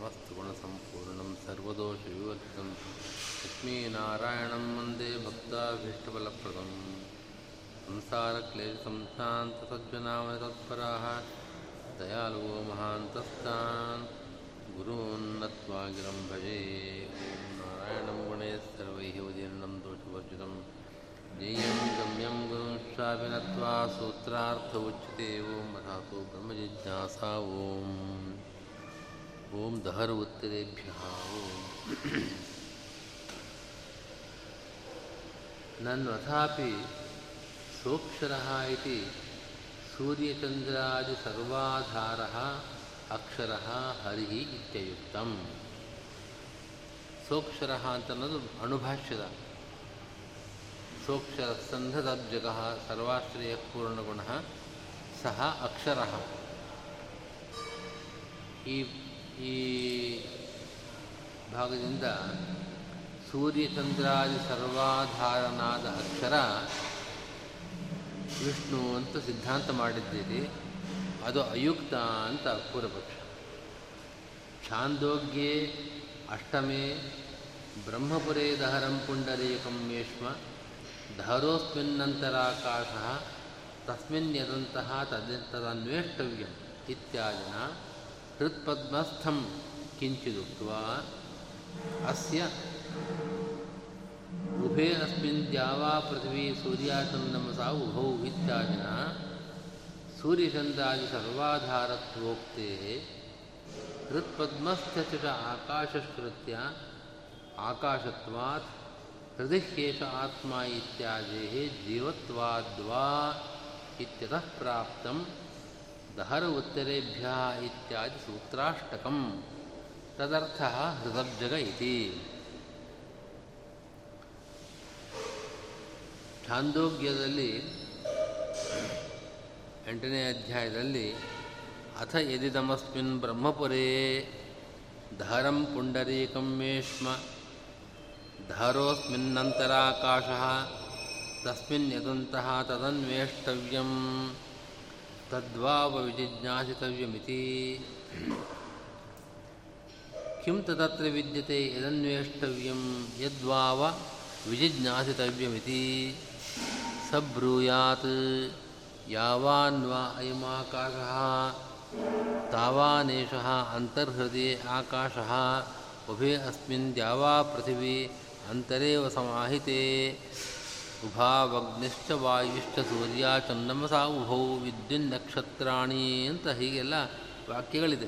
समस्तगुणसम्पूर्णं सर्वदोषविवर्जितं लक्ष्मीनारायणं वंदे भक्ताभीष्टफलप्रदं संसारक्लेशसंशान्तसज्जनामतत्पराः दयालुवो महान्तस्तान्। गुरून्नत्वा गिरं भजे, ॐ नारायणं गुणे सर्वैः उदीर्णं दोषवर्जितं। ज्ञेयं गम्यं गुरुंशाभिनत्वा सूत्रार्थ उच्यते ॐ अथातो ब्रह्मजिज्ञासा ॐ ಓಂ ದಹರ ಉತ್ತರೇಭ್ಯ ನನ್ವಥಾಪಿ ಸೋಕ್ಷರ ಇತಿ ಸೂರ್ಯಚಂದ್ರಾದಿ ಸರ್ವಾಧಾರ ಅಕ್ಷರ ಹರಿ ಇತ್ಯುಕ್ತ ಸೋಕ್ಷರ ಅಂತನ್ನೋದು ಅಣುಭಾಷ್ಯದ. ಸೋಕ್ಷರ ಸಂಧದಬ್ಜಗ ಸರ್ವಾಶ್ರಯ ಪೂರ್ಣಗುಣ ಸಹ ಅಕ್ಷರ. ಈ ಈ ಭಾಗದಿಂದ ಸೂರ್ಯಚಂದ್ರಾದಿ ಸರ್ವಾಧಾರನಾದ ಅಕ್ಷರ ವಿಷ್ಣು ಅಂತ ಸಿದ್ಧಾಂತ ಮಾಡಿದ್ದೀರಿ. ಅದು ಅಯುಕ್ತ ಅಂತ ಪೂರ್ವಪಕ್ಷ. ಛಾಂದೋಗ್ಯೆ ಅಷ್ಟಮೇ ಬ್ರಹ್ಮಪುರೇ ದಹರಂ ಪುಂಡರೀಕಂ ಮೇಷ್ಮ ದಹರೋಸ್ಮಿನ್ನಂತರಾಕಾಶ ತಸ್ಮಿನ್ ತದ್ ತದನ್ವೇಷ್ಟವ್ಯಂ ಇತ್ಯಾದಿನ हृत्पद्मस्थं किञ्चिदुक्त्वा अस्य उभे अस्मिन् द्यावा पृथ्वी सूर्याटं उभौ इत्यादिना सूर्यचन्द्रादिसर्वाधारत्वोक्तेः हृत्पद्मस्य च आकाशश्रुत्य आकाशत्वात् हृदिह्येष आत्मा इत्यादेः जीवत्वाद्वा इत्यतः प्राप्तं दहर उत्तरेभ्यः इत्यादि सूत्राष्टकं तदर्थः हृदब्जग इति ಛಾಂದೋಗ್ಯದಲ್ಲಿ ಎಂಟನೇ ಅಧ್ಯಾಯದಲ್ಲಿ ಅಥ ಯದಿದಮಸ್ಮಿನ್ ಬ್ರಹ್ಮಪುರೇ ಧಾರಂ ಪುಂಡರೀಕಂ ಮೇಷ್ಮ ಧಾರೋಸ್ಮಿನ್ನಂತರಾಕಾಶ ತಸ್ಮಿನ್ ಯದಂತಹ ತದನ್ವೇಷ್ಟವ್ಯಂ तद्वावविजिज्ञासितव्यमिति किं तत्र विद्यते यदन्वेष्टव्यं यद्वाव विजिज्ञासितव्यमिति। स ब्रूयात् यावान् अयमाकाशः तावानेषः अन्तर्हृदे आकाशः उभे अस्मिन् द्यावा पृथिवी अन्तरेव समाहिते। ಉಭಾವಗ್ನಿಶ್ಚ ವಾಯುಶ್ಚ ಸೂರ್ಯ ಚಂದಮಸ ಉಭೌ ವಿದ್ಯುನ್ನಕ್ಷತ್ರಾಣಿ ಅಂತ ಹೀಗೆಲ್ಲ ವಾಕ್ಯಗಳಿದೆ.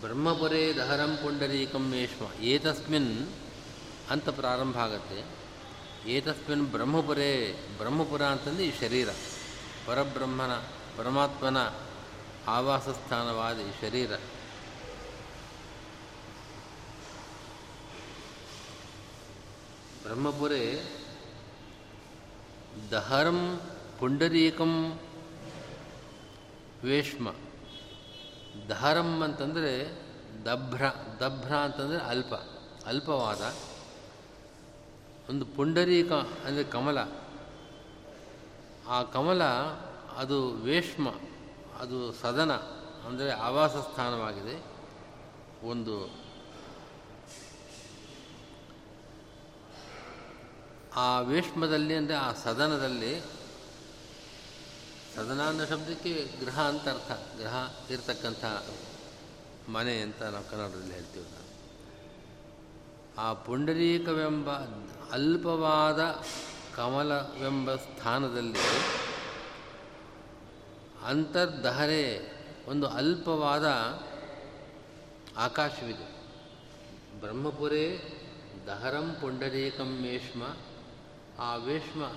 ಬ್ರಹ್ಮಪುರೇ ದಹರಂ ಪುಂಡರೀಕಂ ಮೇಷ್ಮ ಏತಸ್ಮಿನ್ ಅಂತ ಪ್ರಾರಂಭ ಆಗುತ್ತೆ. ಏತಸ್ಮಿನ್ ಬ್ರಹ್ಮಪುರೇ ಬ್ರಹ್ಮಪುರ ಅಂತಂದು ಈ ಶರೀರ. ಪರಬ್ರಹ್ಮನ ಪರಮಾತ್ಮನ ಆವಾಸ ಸ್ಥಾನವಾದ ಈ ಶರೀರ. ಬ್ರಹ್ಮಪುರೇ ದಹರಂ ಪುಂಡರೀಕಂ ವೇಷ್ಮ ದಹರಂ ಅಂತಂದರೆ ದಭ್ರ ದಭ್ರ ಅಂತಂದರೆ ಅಲ್ಪ, ಅಲ್ಪವಾದ. ಒಂದು ಪುಂಡರೀಕ ಅಂದರೆ ಕಮಲ. ಆ ಕಮಲ ಅದು ವೇಷ್ಮ, ಅದು ಸದನ ಅಂದರೆ ಆವಾಸ ಸ್ಥಾನವಾಗಿದೆ. ಒಂದು ಆ ವೇಷ್ಮದಲ್ಲಿ ಅಂದರೆ ಆ ಸದನದಲ್ಲಿ, ಸದನ ಅನ್ನೋ ಶಬ್ದಕ್ಕೆ ಗೃಹ ಅಂತ ಅರ್ಥ. ಗೃಹ ಇರ್ತಕ್ಕಂಥ ಮನೆ ಅಂತ ನಾವು ಕನ್ನಡದಲ್ಲಿ ಹೇಳ್ತೀವಿ ಆ ಪುಂಡರೀಕವೆಂಬ ಅಲ್ಪವಾದ ಕಮಲವೆಂಬ ಸ್ಥಾನದಲ್ಲಿ ಅಂತರ್ದಹರೆ ಒಂದು ಅಲ್ಪವಾದ ಆಕಾಶವಿದೆ. ಬ್ರಹ್ಮಪುರೇ ದಹರಂ ಪುಂಡರೀಕಂ ವೇಷ್ಮ. ಆ ವೇಷ್ಮ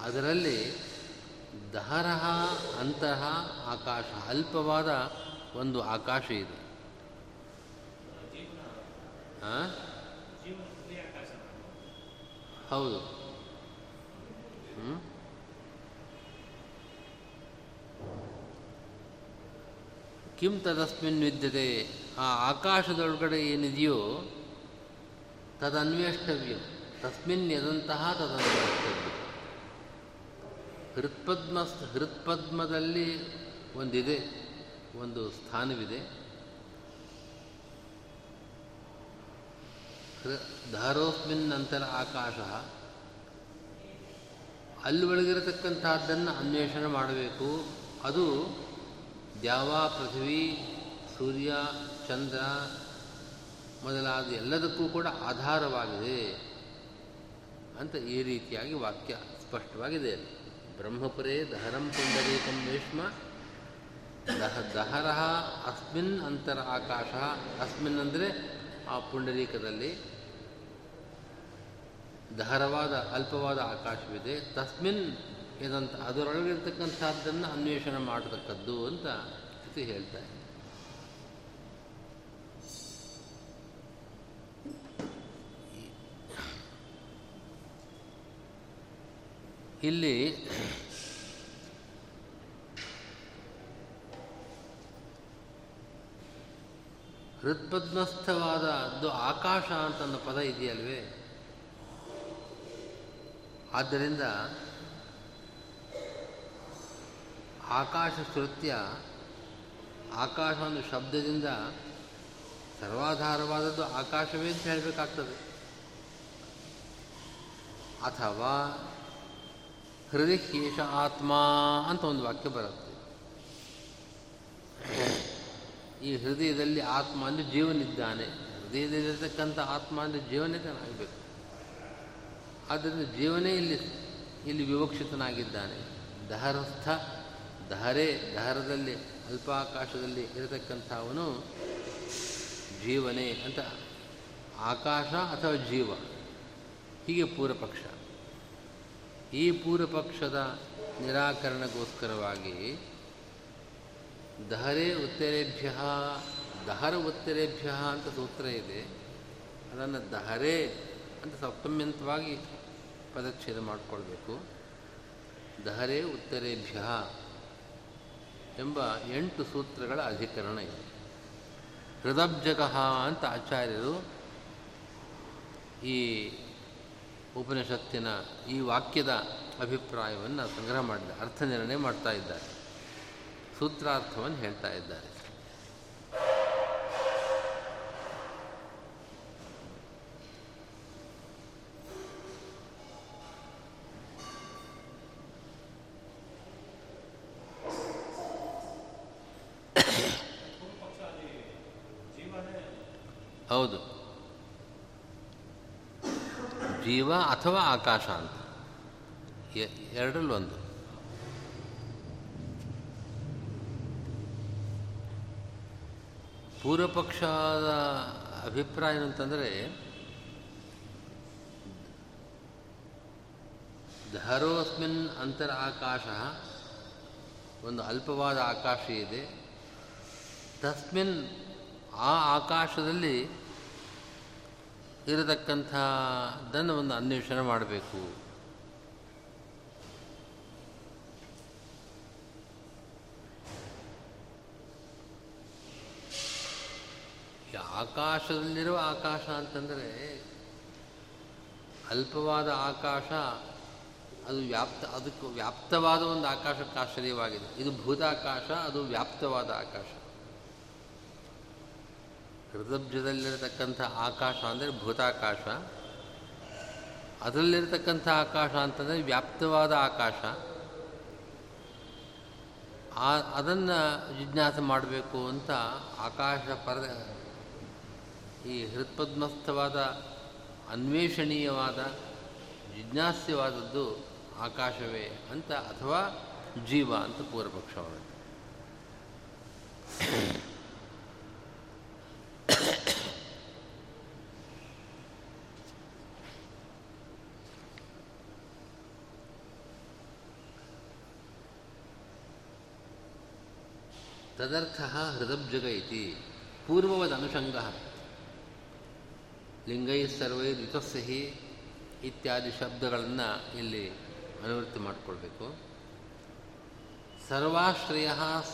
ಅದರಲ್ಲಿ ದಹರ ಅಂತಹ ಆಕಾಶ, ಅಲ್ಪವಾದ ಒಂದು ಆಕಾಶ ಇದೆ. ಹೌದು. ಹ್ಞೂ ಕಿಂ ತದಸ್ಮಿನ್ ವಿದ್ಯತೆ ಆ ಆಕಾಶದೊಳಗಡೆ ಏನಿದೆಯೋ ತದನ್ವೇಷ್ಟವ್ಯ. ತಸ್ಮಿನ್ ಯದಂತಹ ತದನ್ವೇಷ್ಟವ್ಯ. ಹೃತ್ಪದ್ಮ ಹೃತ್ಪದ್ಮದಲ್ಲಿ ಒಂದಿದೆ, ಒಂದು ಸ್ಥಾನವಿದೆ. ಹೃ- ಧಾರೋಸ್ಮಿನ್ ನಂತರ ಆಕಾಶ. ಅಲ್ಲಿ ಒಳಗಿರತಕ್ಕಂಥದ್ದನ್ನು ಅನ್ವೇಷಣೆ ಮಾಡಬೇಕು. ಅದು ದ್ಯಾವ ಪೃಥ್ವಿ, ಸೂರ್ಯ, ಚಂದ್ರ ಮೊದಲಾದ ಎಲ್ಲದಕ್ಕೂ ಕೂಡ ಆಧಾರವಾಗಿದೆ ಅಂತ ಈ ರೀತಿಯಾಗಿ ವಾಕ್ಯ ಸ್ಪಷ್ಟವಾಗಿದೆ. ಬ್ರಹ್ಮಪುರೇ ದಹರಂ ಪುಂಡರೀಕಂ ವೇಷ್ಮ. ದಹ, ದಹರ ಅಸ್ಮಿನ್ ಅಂತರ ಆಕಾಶ. ಅಸ್ಮಿನ್ ಅಂದರೆ ಆ ಪುಂಡರೀಕದಲ್ಲಿ ದಹರವಾದ, ಅಲ್ಪವಾದ ಆಕಾಶವಿದೆ. ತಸ್ಮಿನ್ ಇದಂತ, ಅದರೊಳಗಿರ್ತಕ್ಕಂಥದ್ದನ್ನು ಅನ್ವೇಷಣೆ ಮಾಡತಕ್ಕದ್ದು ಅಂತ ಇದು ಹೇಳ್ತಾ ಇದೆ. ಇಲ್ಲಿ ಹೃತ್ಪದ್ಮಸ್ಥವಾದದ್ದು ಆಕಾಶ ಅಂತ ಪದ ಇದೆಯಲ್ವೇ? ಆದ್ದರಿಂದ ಆಕಾಶ ಶ್ರುತ್ಯ ಆಕಾಶ ಒಂದು ಶಬ್ದದಿಂದ ಸರ್ವಾಧಾರವಾದದ್ದು ಆಕಾಶವೇ ಅಂತ ಹೇಳಬೇಕಾಗ್ತದೆ. ಅಥವಾ ಹೃದಯೇಶ ಆತ್ಮ ಅಂತ ಒಂದು ವಾಕ್ಯ ಬರುತ್ತೆ. ಈ ಹೃದಯದಲ್ಲಿ ಆತ್ಮ ಅಂದರೆ ಜೀವನಿದ್ದಾನೆ. ಹೃದಯದಲ್ಲಿರ್ತಕ್ಕಂಥ ಆತ್ಮ ಅಂದರೆ ಜೀವನೇ ಆಗಬೇಕು ಆದ್ದರಿಂದ ಜೀವನೇ ಇಲ್ಲಿ ಇಲ್ಲಿ ವಿವಕ್ಷಿತನಾಗಿದ್ದಾನೆ. ದಹರಸ್ಥ ದಹರೇ ದಹರದಲ್ಲಿ ಅಲ್ಪಾಕಾಶದಲ್ಲಿ ಇರತಕ್ಕಂಥವನು ಜೀವನೇ ಅಂತ. ಆಕಾಶ ಅಥವಾ ಜೀವ? ಹೀಗೆ ಪೂರ್ವಪಕ್ಷ. ಈ ಪೂರ್ವಪಕ್ಷದ ನಿರಾಕರಣಗೋಸ್ಕರವಾಗಿ ದಹರೆ ಉತ್ತರೇಭ್ಯ ದಹರ ಉತ್ತರೇಭ್ಯ ಅಂತ ಸೂತ್ರ ಇದೆ. ಅದನ್ನು ದಹರೆ ಅಂತ ಸಪ್ತಮ್ಯಂತವಾಗಿ ಪದಚ್ಛೇದ ಮಾಡಿಕೊಳ್ಬೇಕು. ದಹರೆ ಉತ್ತರೇಭ್ಯ. ಎಂಬ ಎಂಟು ಸೂತ್ರಗಳ ಅಧಿಕರಣ ಇದೆ. ಹೃದಬ್ಜಗಃ ಅಂತ ಆಚಾರ್ಯರು ಈ ಉಪನಿಷತ್ತಿನ ಈ ವಾಕ್ಯದ ಅಭಿಪ್ರಾಯವನ್ನು ಸಂಗ್ರಹ ಮಾಡಿದ್ದಾರೆ, ಅರ್ಥ ನಿರ್ಣಯ ಮಾಡ್ತಾ ಇದ್ದಾರೆ, ಸೂತ್ರಾರ್ಥವನ್ನು ಹೇಳ್ತಾ ಇದ್ದಾರೆ. ಹೌದು. ಜೀವ ಅಥವಾ ಆಕಾಶ ಅಂತ. ಎರಡರಲ್ಲಿ ಒಂದು. ಪೂರ್ವಪಕ್ಷದ ಅಭಿಪ್ರಾಯ ಅಂತಂದರೆ ಧರೋಸ್ಮಿನ್ ಅಂತರ ಆಕಾಶ ಒಂದು ಅಲ್ಪವಾದ ಆಕಾಶ ಇದೆ. ತಸ್ಮಿನ್ ಆ ಆಕಾಶದಲ್ಲಿ ಇರತಕ್ಕಂಥದ್ದನ್ನು ಒಂದು ಅನ್ವೇಷಣೆ ಮಾಡಬೇಕು. ಆಕಾಶದಲ್ಲಿರುವ ಆಕಾಶ ಅಂತಂದರೆ ಅಲ್ಪವಾದ ಆಕಾಶ, ಅದು ವ್ಯಾಪ್ತ, ಅದಕ್ಕೆ ವ್ಯಾಪ್ತವಾದ ಒಂದು ಆಕಾಶಕ್ಕೆ ಆಶ್ಚರ್ಯವಾಗಿದೆ. ಇದು ಭೂತಾಕಾಶ, ಅದು ವ್ಯಾಪ್ತವಾದ ಆಕಾಶ. ಹೃದಬ್ಜದಲ್ಲಿರತಕ್ಕಂಥ ಆಕಾಶ ಅಂದರೆ ಭೂತಾಕಾಶ. ಅದರಲ್ಲಿರತಕ್ಕಂಥ ಆಕಾಶ ಅಂತಂದರೆ ವ್ಯಾಪ್ತವಾದ ಆಕಾಶ. ಅದನ್ನು ಜಿಜ್ಞಾಸ ಮಾಡಬೇಕು ಅಂತ ಆಕಾಶ ಪರ, ಈ ಹೃತ್ಪದ್ಮಸ್ಥವಾದ ಅನ್ವೇಷಣೀಯವಾದ ಜಿಜ್ಞಾಸ್ಯವಾದದ್ದು ಆಕಾಶವೇ ಅಂತ ಅಥವಾ ಜೀವ ಅಂತ ಪೂರ್ವಪಕ್ಷ ಹೊರಟು ತದರ್ಥ ಹೃದಬ್ಜಗ ಇತಿ ಪೂರ್ವವದನುಷಂಗ ಲಿಂಗೈ ಸರ್ವೈ ಋತಸ್ಸಹಿ ಇತ್ಯಾದಿ ಶಬ್ದಗಳನ್ನು ಇಲ್ಲಿ ಅನುವೃತ್ತಿ ಮಾಡಿಕೊಳ್ಬೇಕು। ಸರ್ವಾಶ್ರಯ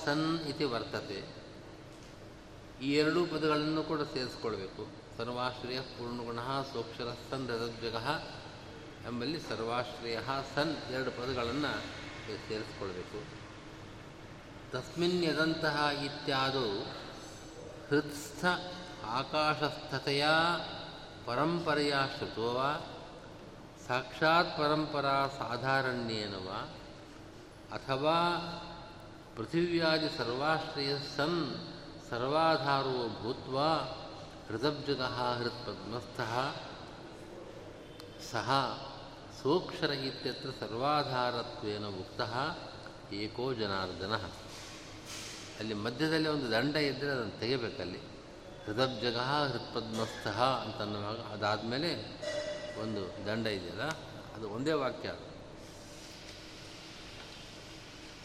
ಸನ್ ಇತಿ ವರ್ತತೆ ಈ ಎರಡೂ ಪದಗಳನ್ನು ಕೂಡ ಸೇರಿಸ್ಕೊಳ್ಬೇಕು. ಸರ್ವಾಶ್ರಯ ಪೂರ್ಣಗುಣ ಸೋಕ್ಷರ ಸನ್ ರಜಗ ಎಂಬಲ್ಲಿ ಸರ್ವಾಶ್ರಯ ಸನ್ ಎರಡು ಪದಗಳನ್ನು ಸೇರಿಸ್ಕೊಳ್ಬೇಕು. ತಸ್ಮಿನ್ ಯದಂತಹ ಇತ್ಯಾದು ಹೃತ್ಸ್ಥ ಆಕಾಶಸ್ಥತೆಯ ಪರಂಪರೆಯ ಶ್ರುತೋ ಸಾಕ್ಷಾತ್ ಪರಂಪರಾ ಸಾಧಾರಣ್ಯೇನ ವಾ ಅಥವಾ ಪೃಥಿವ್ಯಾದಿ ಸರ್ವಾಶ್ರಯ ಸನ್ ಸರ್ವಾಧಾರೋ ಭೂತ್ವ ಹೃದಬ್ಜಗಃ ಹೃತ್ಪದ್ಮಸ್ಥಃ. ಸಹ ಸೂಕ್ಷರ ಇತ್ಯತ್ರ ಸರ್ವಾಧಾರತ್ವೇನ ಉಕ್ತಃ ಏಕೋ ಜನಾರ್ದನ. ಅಲ್ಲಿ ಮಧ್ಯದಲ್ಲಿ ಒಂದು ದಂಡ ಇದ್ದರೆ ಅದನ್ನು ತೆಗೆಯಬೇಕಲ್ಲಿ ಹೃದಬ್ಜಗ ಹೃತ್ಪದ್ಮಸ್ಥಃ ಅಂತನ್ನುವಾಗ ಅದಾದಮೇಲೆ ಒಂದು ದಂಡ ಇದೆಯಲ್ಲ, ಅದು ಒಂದೇ ವಾಕ್ಯ.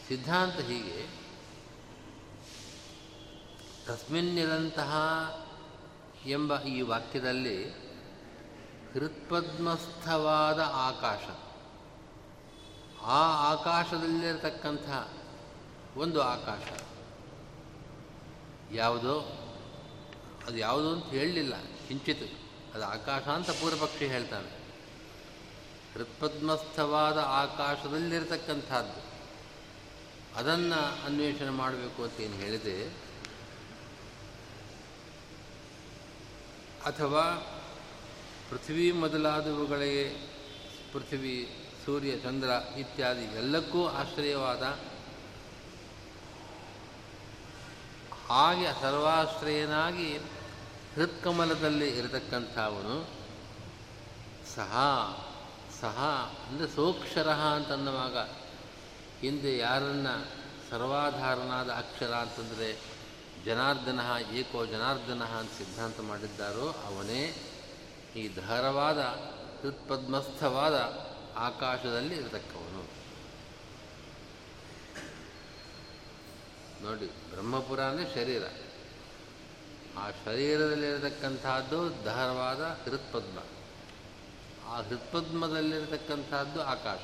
ಸಿದ್ಧಾಂತ ಹೀಗೆ ತಸ್ಮಿನ್ನಿರಂತಹ ಎಂಬ ಈ ವಾಕ್ಯದಲ್ಲಿ ಹೃತ್ಪದ್ಮಸ್ಥವಾದ ಆಕಾಶ. ಆ ಆಕಾಶದಲ್ಲಿರತಕ್ಕಂಥ ಒಂದು ಆಕಾಶ. ಯಾವುದೋ, ಅದು ಯಾವುದು ಅಂತ ಹೇಳಲಿಲ್ಲ. ಕಿಂಚಿತ್ ಅದು ಆಕಾಶ ಅಂತ ಪೂರ್ವಪಕ್ಷಿ ಹೇಳ್ತಾನೆ. ಹೃತ್ಪದ್ಮಸ್ಥವಾದ ಆಕಾಶದಲ್ಲಿರತಕ್ಕಂಥದ್ದು. ಅದನ್ನು ಅನ್ವೇಷಣೆ ಮಾಡಬೇಕು ಅಂತ ಏನು ಹೇಳಿದೆ? ಅಥವಾ ಪೃಥ್ವಿ ಮೊದಲಾದವುಗಳಿಗೆ ಪೃಥ್ವಿ, ಸೂರ್ಯ, ಚಂದ್ರ ಇತ್ಯಾದಿ ಎಲ್ಲಕ್ಕೂ ಆಶ್ರಯವಾದ ಹಾಗೆ ಸರ್ವಾಶ್ರಯನಾಗಿ ಹೃತ್ಕಮಲದಲ್ಲಿ ಇರತಕ್ಕಂಥವನು. ಸಹ ಸಹ ಅಂದರೆ ಸೋಕ್ಷರ ಅಂತನ್ನುವಾಗ ಹಿಂದೆ ಯಾರನ್ನು ಸರ್ವಾಧಾರನಾದ ಅಕ್ಷರ ಅಂತಂದರೆ ಜನಾರ್ದನ, ಏಕೋ ಜನಾರ್ದನ ಅಂತ ಸಿದ್ಧಾಂತ ಮಾಡಿದ್ದಾರೋ ಅವನೇ ಈ ಧಾರವಾದ ಹೃತ್ಪದ್ಮಸ್ಥವಾದ ಆಕಾಶದಲ್ಲಿ ಇರತಕ್ಕವನು. ನೋಡಿ ಬ್ರಹ್ಮಪುರಾನೇ ಶರೀರ. ಆ ಶರೀರದಲ್ಲಿರತಕ್ಕಂಥದ್ದು ಧಾರವಾದ ಹೃತ್ಪದ್ಮ ಆ ಹೃತ್ಪದ್ಮದಲ್ಲಿರತಕ್ಕಂಥದ್ದು ಆಕಾಶ.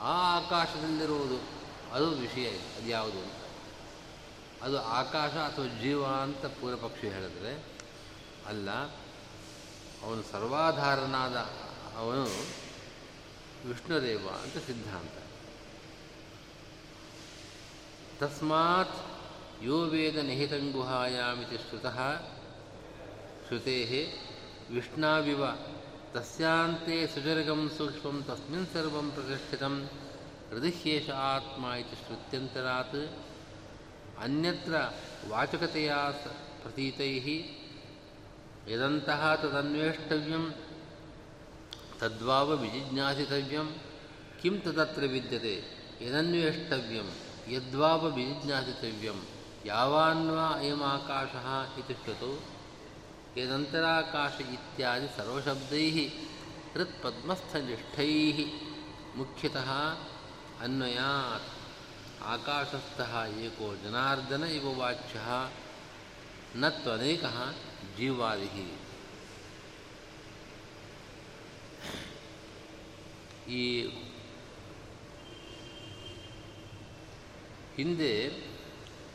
ಆ ಆಕಾಶದಲ್ಲಿರುವುದು ಅದು ವಿಷಯ ಅದು ಯಾವುದು ಅದು ಆಕಾಶ ಅಥವಾ ಜೀವ ಅಂತ ಪೂರ್ವಪಕ್ಷಿ ಹೇಳಿದ್ರೆ ಅಲ್ಲ, ಅವನು ಸರ್ವಾಧಾರನಾದ ಅವನು ವಿಷ್ಣುದೇವ ಅಂತ ಸಿದ್ಧಾಂತ. ತಸ್ಮಾತ್ ಯೋ ವೇದ ನಿಹಿತಂಗುಹಾಯಾಮಿತಿ ಶ್ರುತಃ ಶ್ರುತೆ ವಿಷ್ಣಾವಿವ ತಸ್ಯಾಂತೆ ಸುಜರ್ಗಂ ಸೂಕ್ಷ್ಮಂ ತಸ್ಮಿನ್ ಸರ್ವಂ ಪ್ರತಿಷ್ಠಿತಂ ಹೃದಯೇಷ ಆತ್ಮ ಇತಿ ಶ್ರುತ್ಯಂತರಾತ್ ಅನ್ಯತ್ರ ವಾಚಕತೆಯ ಪ್ರತೀತೈ ಯದಂತಹ ತದನ್ವೇಷ್ಟವ್ಯಂ ತದ್ವಾವ ವಿಜಿಜ್ಞಾಸಿತವ್ಯಂ ಕಿಂ ತದತ್ರ ವಿದ್ಯತೆ, ಯದನ್ವೇಷ್ಟವ್ಯಂ ಯದ್ವಾವ ವಿಜಿಜ್ಞಾಸಿತವ್ಯಂ ಯಾವಾನ್ವಾ ಅಯಮಾಕಾಶ ಇತಿ ಯದಂತರಾಕಾಶ ಇತ್ಯಾದಿ ಸರ್ವಶಬ್ದೈ ಹೃತ್ಪದ್ಮಸ್ಥನಿಷ್ಠೈ ಮುಖ್ಯತಃ ಅನ್ವಯಾತ್. ಆಕಾಶಸ್ಥಃ ಏಕೋ ಜನಾರ್ದನ ಇವ ವಾಚ್ಯ ನತ್ವನೇಕ ತ್ವನೇಕಃ ಜೀವಾದಿ ಈ ಹಿಂದೆ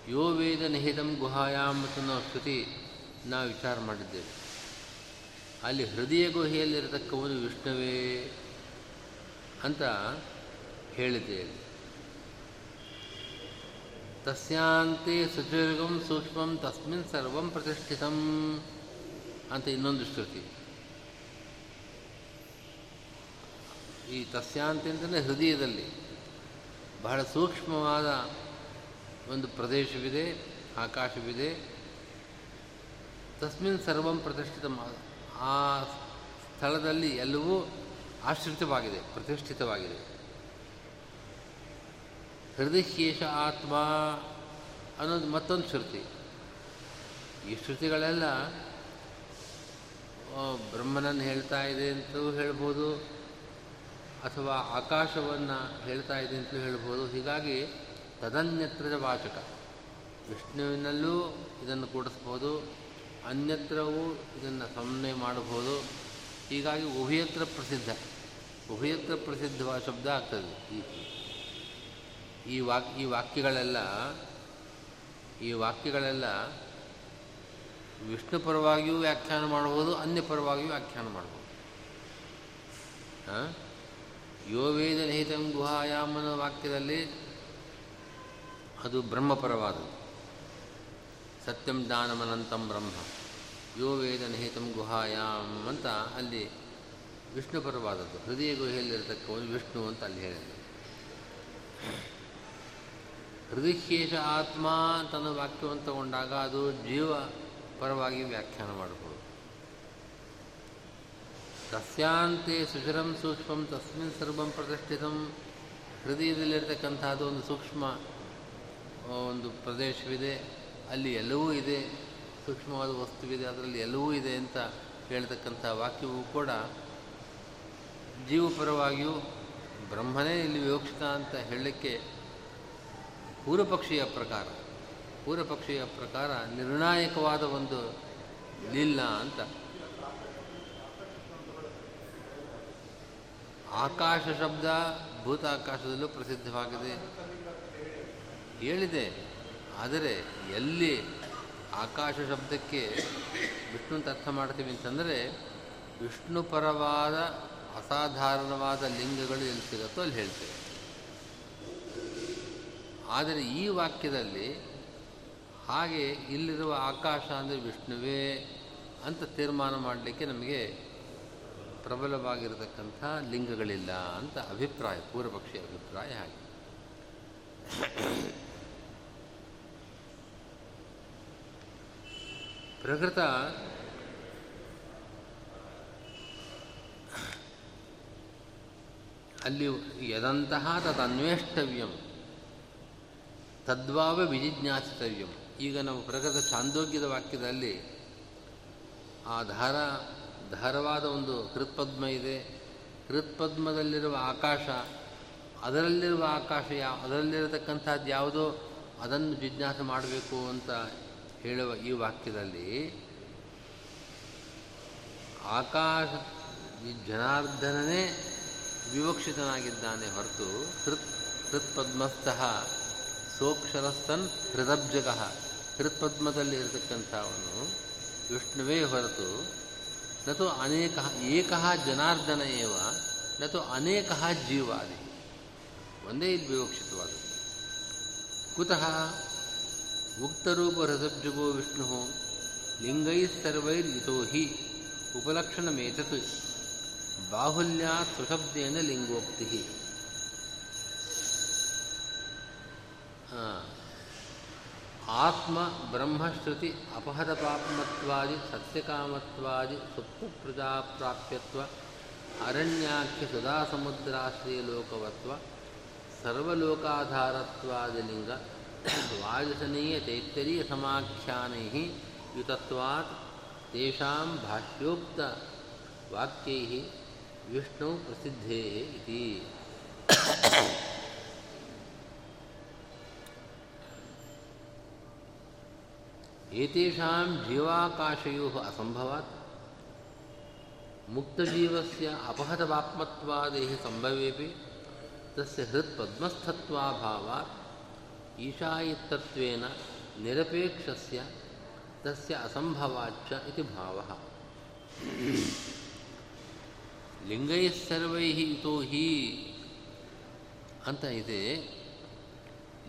ಯೋ ವೇದ ನಿಹಿತಂ ಗುಹಾಯಾಮ್ ಶ್ರುತಿ ನಾವು ವಿಚಾರ ಮಾಡಿದ್ದೇವೆ. ಅಲ್ಲಿ ಹೃದಯ ಗುಹೆಯಲ್ಲಿರತಕ್ಕವನು ವಿಷ್ಣುವೇ ಅಂತ ಹೇಳಿದ್ದೇವೆ. ತಸ್ಯಾಂತೆ ಸುದೀರ್ಘಂ ಸೂಕ್ಷ್ಮಂ ತಸ್ಮಿನ್ ಸರ್ವಂ ಪ್ರತಿಷ್ಠಿತಂ ಅಂತ ಇನ್ನೊಂದು ಶ್ರುತಿ. ಈ ತಸ್ಯಾಂತೆ ಅಂತಲೇ ಹೃದಯದಲ್ಲಿ ಬಹಳ ಸೂಕ್ಷ್ಮವಾದ ಒಂದು ಪ್ರದೇಶವಿದೆ, ಆಕಾಶವಿದೆ. ತಸ್ಮಿನ್ ಸರ್ವಂ ಪ್ರತಿಷ್ಠಿತ. ಆ ಸ್ಥಳದಲ್ಲಿ ಎಲ್ಲವೂ ಆಶ್ರಿತವಾಗಿದೆ, ಪ್ರತಿಷ್ಠಿತವಾಗಿದೆ. ಹೃದಯೇಶ ಆತ್ಮ ಅನ್ನೋದು ಮತ್ತೊಂದು ಶ್ರುತಿ ಈ ಶ್ರುತಿಗಳೆಲ್ಲ ಬ್ರಹ್ಮನನ್ನು ಹೇಳ್ತಾ ಇದೆ ಅಂತಲೂ ಹೇಳ್ಬೋದು, ಅಥವಾ ಆಕಾಶವನ್ನು ಹೇಳ್ತಾ ಇದೆ ಅಂತಲೂ ಹೇಳ್ಬೋದು. ಹೀಗಾಗಿ ತದನ್ಯತ್ರದ ವಾಚಕ. ವಿಷ್ಣುವಿನಲ್ಲೂ ಇದನ್ನು ಕೂಡಿಸ್ಬೋದು, ಅನ್ಯತ್ರವೂ ಇದನ್ನು ಸಮನ್ವಯ ಮಾಡಬಹುದು. ಹೀಗಾಗಿ ಉಭಯತ್ರ ಪ್ರಸಿದ್ಧ. ಉಭಯತ್ರ ಪ್ರಸಿದ್ಧವಾದ ಶಬ್ದ ಆಗ್ತದೆ ಈ ಈ ವಾಕ್, ಈ ವಾಕ್ಯಗಳೆಲ್ಲ ಈ ವಾಕ್ಯಗಳೆಲ್ಲ ವಿಷ್ಣು ಪರವಾಗಿಯೂ ವ್ಯಾಖ್ಯಾನ ಮಾಡ್ಬೋದು ಅನ್ಯ ಪರವಾಗಿಯೂ ವ್ಯಾಖ್ಯಾನ ಮಾಡ್ಬೋದು ಯೋ ವೇದ ನಿಹಿತಂ ಗುಹಾಯಾಮನ ವಾಕ್ಯದಲ್ಲಿ ಅದು ಬ್ರಹ್ಮಪರವಾದದ್ದು. ಸತ್ಯಂ ಜ್ಞಾನಮನಂತಂ ಬ್ರಹ್ಮ. ಯೋ ವೇದ ನಿಹಿತಂ ಗುಹಾಯಾಮ್ ಅಂತ ಅಲ್ಲಿ ವಿಷ್ಣು ಪರವಾದದ್ದು. ಹೃದಯ ಗುಹೆಯಲ್ಲಿರತಕ್ಕವನು ವಿಷ್ಣು ಅಂತ ಅಲ್ಲಿ ಹೇಳಿದೆ ಹೃದಯಶೇಷ ಆತ್ಮ ಅಂತ ವಾಕ್ಯವನ್ನು ತಗೊಂಡಾಗ ಅದು ಜೀವ ಪರವಾಗಿ ವ್ಯಾಖ್ಯಾನ ಮಾಡಬಹುದು ಸಸ್ಯಾಂತೆ ಸುಶರಂ ಸೂಕ್ಷ್ಮಂ, ತಸ್ಮಿನ್ ಸರ್ವಂ ಪ್ರತಿಷ್ಠಿತಂ. ಹೃದಯದಲ್ಲಿರ್ತಕ್ಕಂಥದ್ದು ಒಂದು ಸೂಕ್ಷ್ಮ ಒಂದು ಪ್ರದೇಶವಿದೆ, ಅಲ್ಲಿ ಎಲ್ಲವೂ ಇದೆ, ಸೂಕ್ಷ್ಮವಾದ ವಸ್ತುವಿದೆ, ಅದರಲ್ಲಿ ಎಲ್ಲವೂ ಇದೆ ಅಂತ ಹೇಳ್ತಕ್ಕಂಥ ವಾಕ್ಯವೂ ಕೂಡ ಜೀವಪರವಾಗಿಯೂ ಬ್ರಹ್ಮನೇ ಇಲ್ಲಿ ವಿವಕ್ಷಿತ ಅಂತ ಹೇಳಲಿಕ್ಕೆ ಪೂರ್ವಪಕ್ಷಿಯ ಪ್ರಕಾರ ಪೂರ್ವಪಕ್ಷಿಯ ಪ್ರಕಾರ ನಿರ್ಣಾಯಕವಾದ ಒಂದು ಲೀಲ ಅಂತ. ಆಕಾಶ ಶಬ್ದ ಭೂತಾಕಾಶದಲ್ಲೂ ಪ್ರಸಿದ್ಧವಾಗಿದೆ. ಹೇಳಿದೆ, ಆದರೆ ಎಲ್ಲಿ ಆಕಾಶ ಶಬ್ದಕ್ಕೆ ವಿಷ್ಣು ಅಂತ ಅರ್ಥ ಮಾಡ್ತೀವಿ ಅಂತಂದರೆ ವಿಷ್ಣುಪರವಾದ ಅಸಾಧಾರಣವಾದ ಲಿಂಗಗಳು ಎಲ್ಲಿ ಸಿಗುತ್ತೋ ಅಲ್ಲಿ ಹೇಳ್ತೇವೆ. ಆದರೆ ಈ ವಾಕ್ಯದಲ್ಲಿ ಹಾಗೆ ಇಲ್ಲಿರುವ ಆಕಾಶ ಅಂದರೆ ವಿಷ್ಣುವೇ ಅಂತ ತೀರ್ಮಾನ ಮಾಡಲಿಕ್ಕೆ ನಮಗೆ ಪ್ರಬಲವಾಗಿರತಕ್ಕಂಥ ಲಿಂಗಗಳಿಲ್ಲ ಅಂತ ಅಭಿಪ್ರಾಯ ಪೂರ್ವಪಕ್ಷಿ ಅಭಿಪ್ರಾಯ ಹಾಗೆ. ಪ್ರಕೃತ ಅಲ್ಲಿ ಯದಂತಹ ತದನ್ವೇಷ್ಟವ್ಯಂ. ತದ್ವಾವ ವಿಜಿಜ್ಞಾಸಿತವ್ಯಂ. ಈಗ ನಾವು ಪ್ರಗತ ಚಾಂದೋಗ್ಯದ ವಾಕ್ಯದಲ್ಲಿ ಆ ಧಾರ, ಧಾರವಾದ ಒಂದು ಹೃತ್ಪದ್ಮ ಇದೆ. ಹೃತ್ಪದ್ಮದಲ್ಲಿರುವ ಆಕಾಶ, ಅದರಲ್ಲಿರುವ ಆಕಾಶ ಯಾವ ಅದರಲ್ಲಿರತಕ್ಕಂಥದ್ದು ಯಾವುದೋ ಅದನ್ನು ಜಿಜ್ಞಾಸ ಮಾಡಬೇಕು ಅಂತ ಹೇಳುವ ಈ ವಾಕ್ಯದಲ್ಲಿ ಆಕಾಶ ಜನಾರ್ದನನೇ ವಿವಕ್ಷಿತನಾಗಿದ್ದಾನೆ ಹೊರತು ಹೃತ್ ಹೃತ್ಪದ್ಮಸ್ಥಃ ಸೋಕ್ಷರಸ್ಥನ್ ಹೃದಬ್ಜಗ. ಹೃತ್ಪದ್ಮದಲ್ಲಿ ಇರತಕ್ಕಂಥವನು ವಿಷ್ಣುವೇ ಹೊರತು ನತು ಅನೇಕ ಏಕ ಜನಾರ್ದನ ಏವ, ನತು ಅನೇಕ ಜೀವಾದಿ. ಒಂದೇ ಇಲ್ಲಿ ವಿವಕ್ಷಿತವಾದದ್ದು. ಕುತಃ ಉಕ್ತರೂಪ ಹೃದಬ್ಜಗೋ ವಿಷ್ಣು ಲಿಂಗೈಸ್ಸರ್ವೈರ್ಯುತೋ ಹಿ ಉಪಲಕ್ಷಣಮೇತತ್ ಬಾಹುಲ್ಯಾತ್ ಸುಶಬ್ದೇನ ಲಿಂಗೋಕ್ತಿ ಆತ್ಮ, ಬ್ರಹ್ಮಶ್ರುತಿ ಅಪಹತ ಪಾಪಮತ್ವಾದಿ ಸತ್ಯಕಾಮತ್ವಾದಿ ಸುಪ್ತ ಪ್ರಜಾಪ್ರಾಪ್ಯತ್ವ ಅರಣ್ಯಾಖ್ಯ ಸದಾ ಸಮುದ್ರಾಶ್ರಯ ಲೋಕವತ್ವ, ಸರ್ವಲೋಕಾಧಾರತ್ವಾದಿಲಿಂಗ ವಾಯುಸನೀಯ ತೈತ್ತರೀಯ ಸಮಾಖ್ಯಾನೈ ಯುತತ್ವಾತ್ ತೇಷಾಂ ಭಾಷ್ಯೋಕ್ತ ವಾಕ್ಯೈ ವಿಷ್ಣು ಪ್ರಸಿದ್ಧೇ ಇತಿ. ಏತೇಷಾಂ ಜೀವಾಕಾಶಯೋ ಅಸಂಭವಾತ್ ಮುಕ್ತಜೀವಸ್ಯ ಅಪಹತವಾತ್ಮತ್ವಾದೇಹ ಸಂಭವೇಪಿ ತಸ್ಯ ಹೃತ್ಪದ್ಮಸ್ಥತ್ವಾಭಾವಾತ್ ಈಶಾಯಿತ್ತತ್ವೇನ ನಿರಪೇಕ್ಷಸ್ಯ ತಸ್ಯ ಅಸಂಭವಾಚ್ಚ ಇತಿ ಭಾವಃ ಲಿಂಗೈಸ್ಸರ್ವೈ ಯುತೋ ಹಿ ಅಂತ ಇದೆ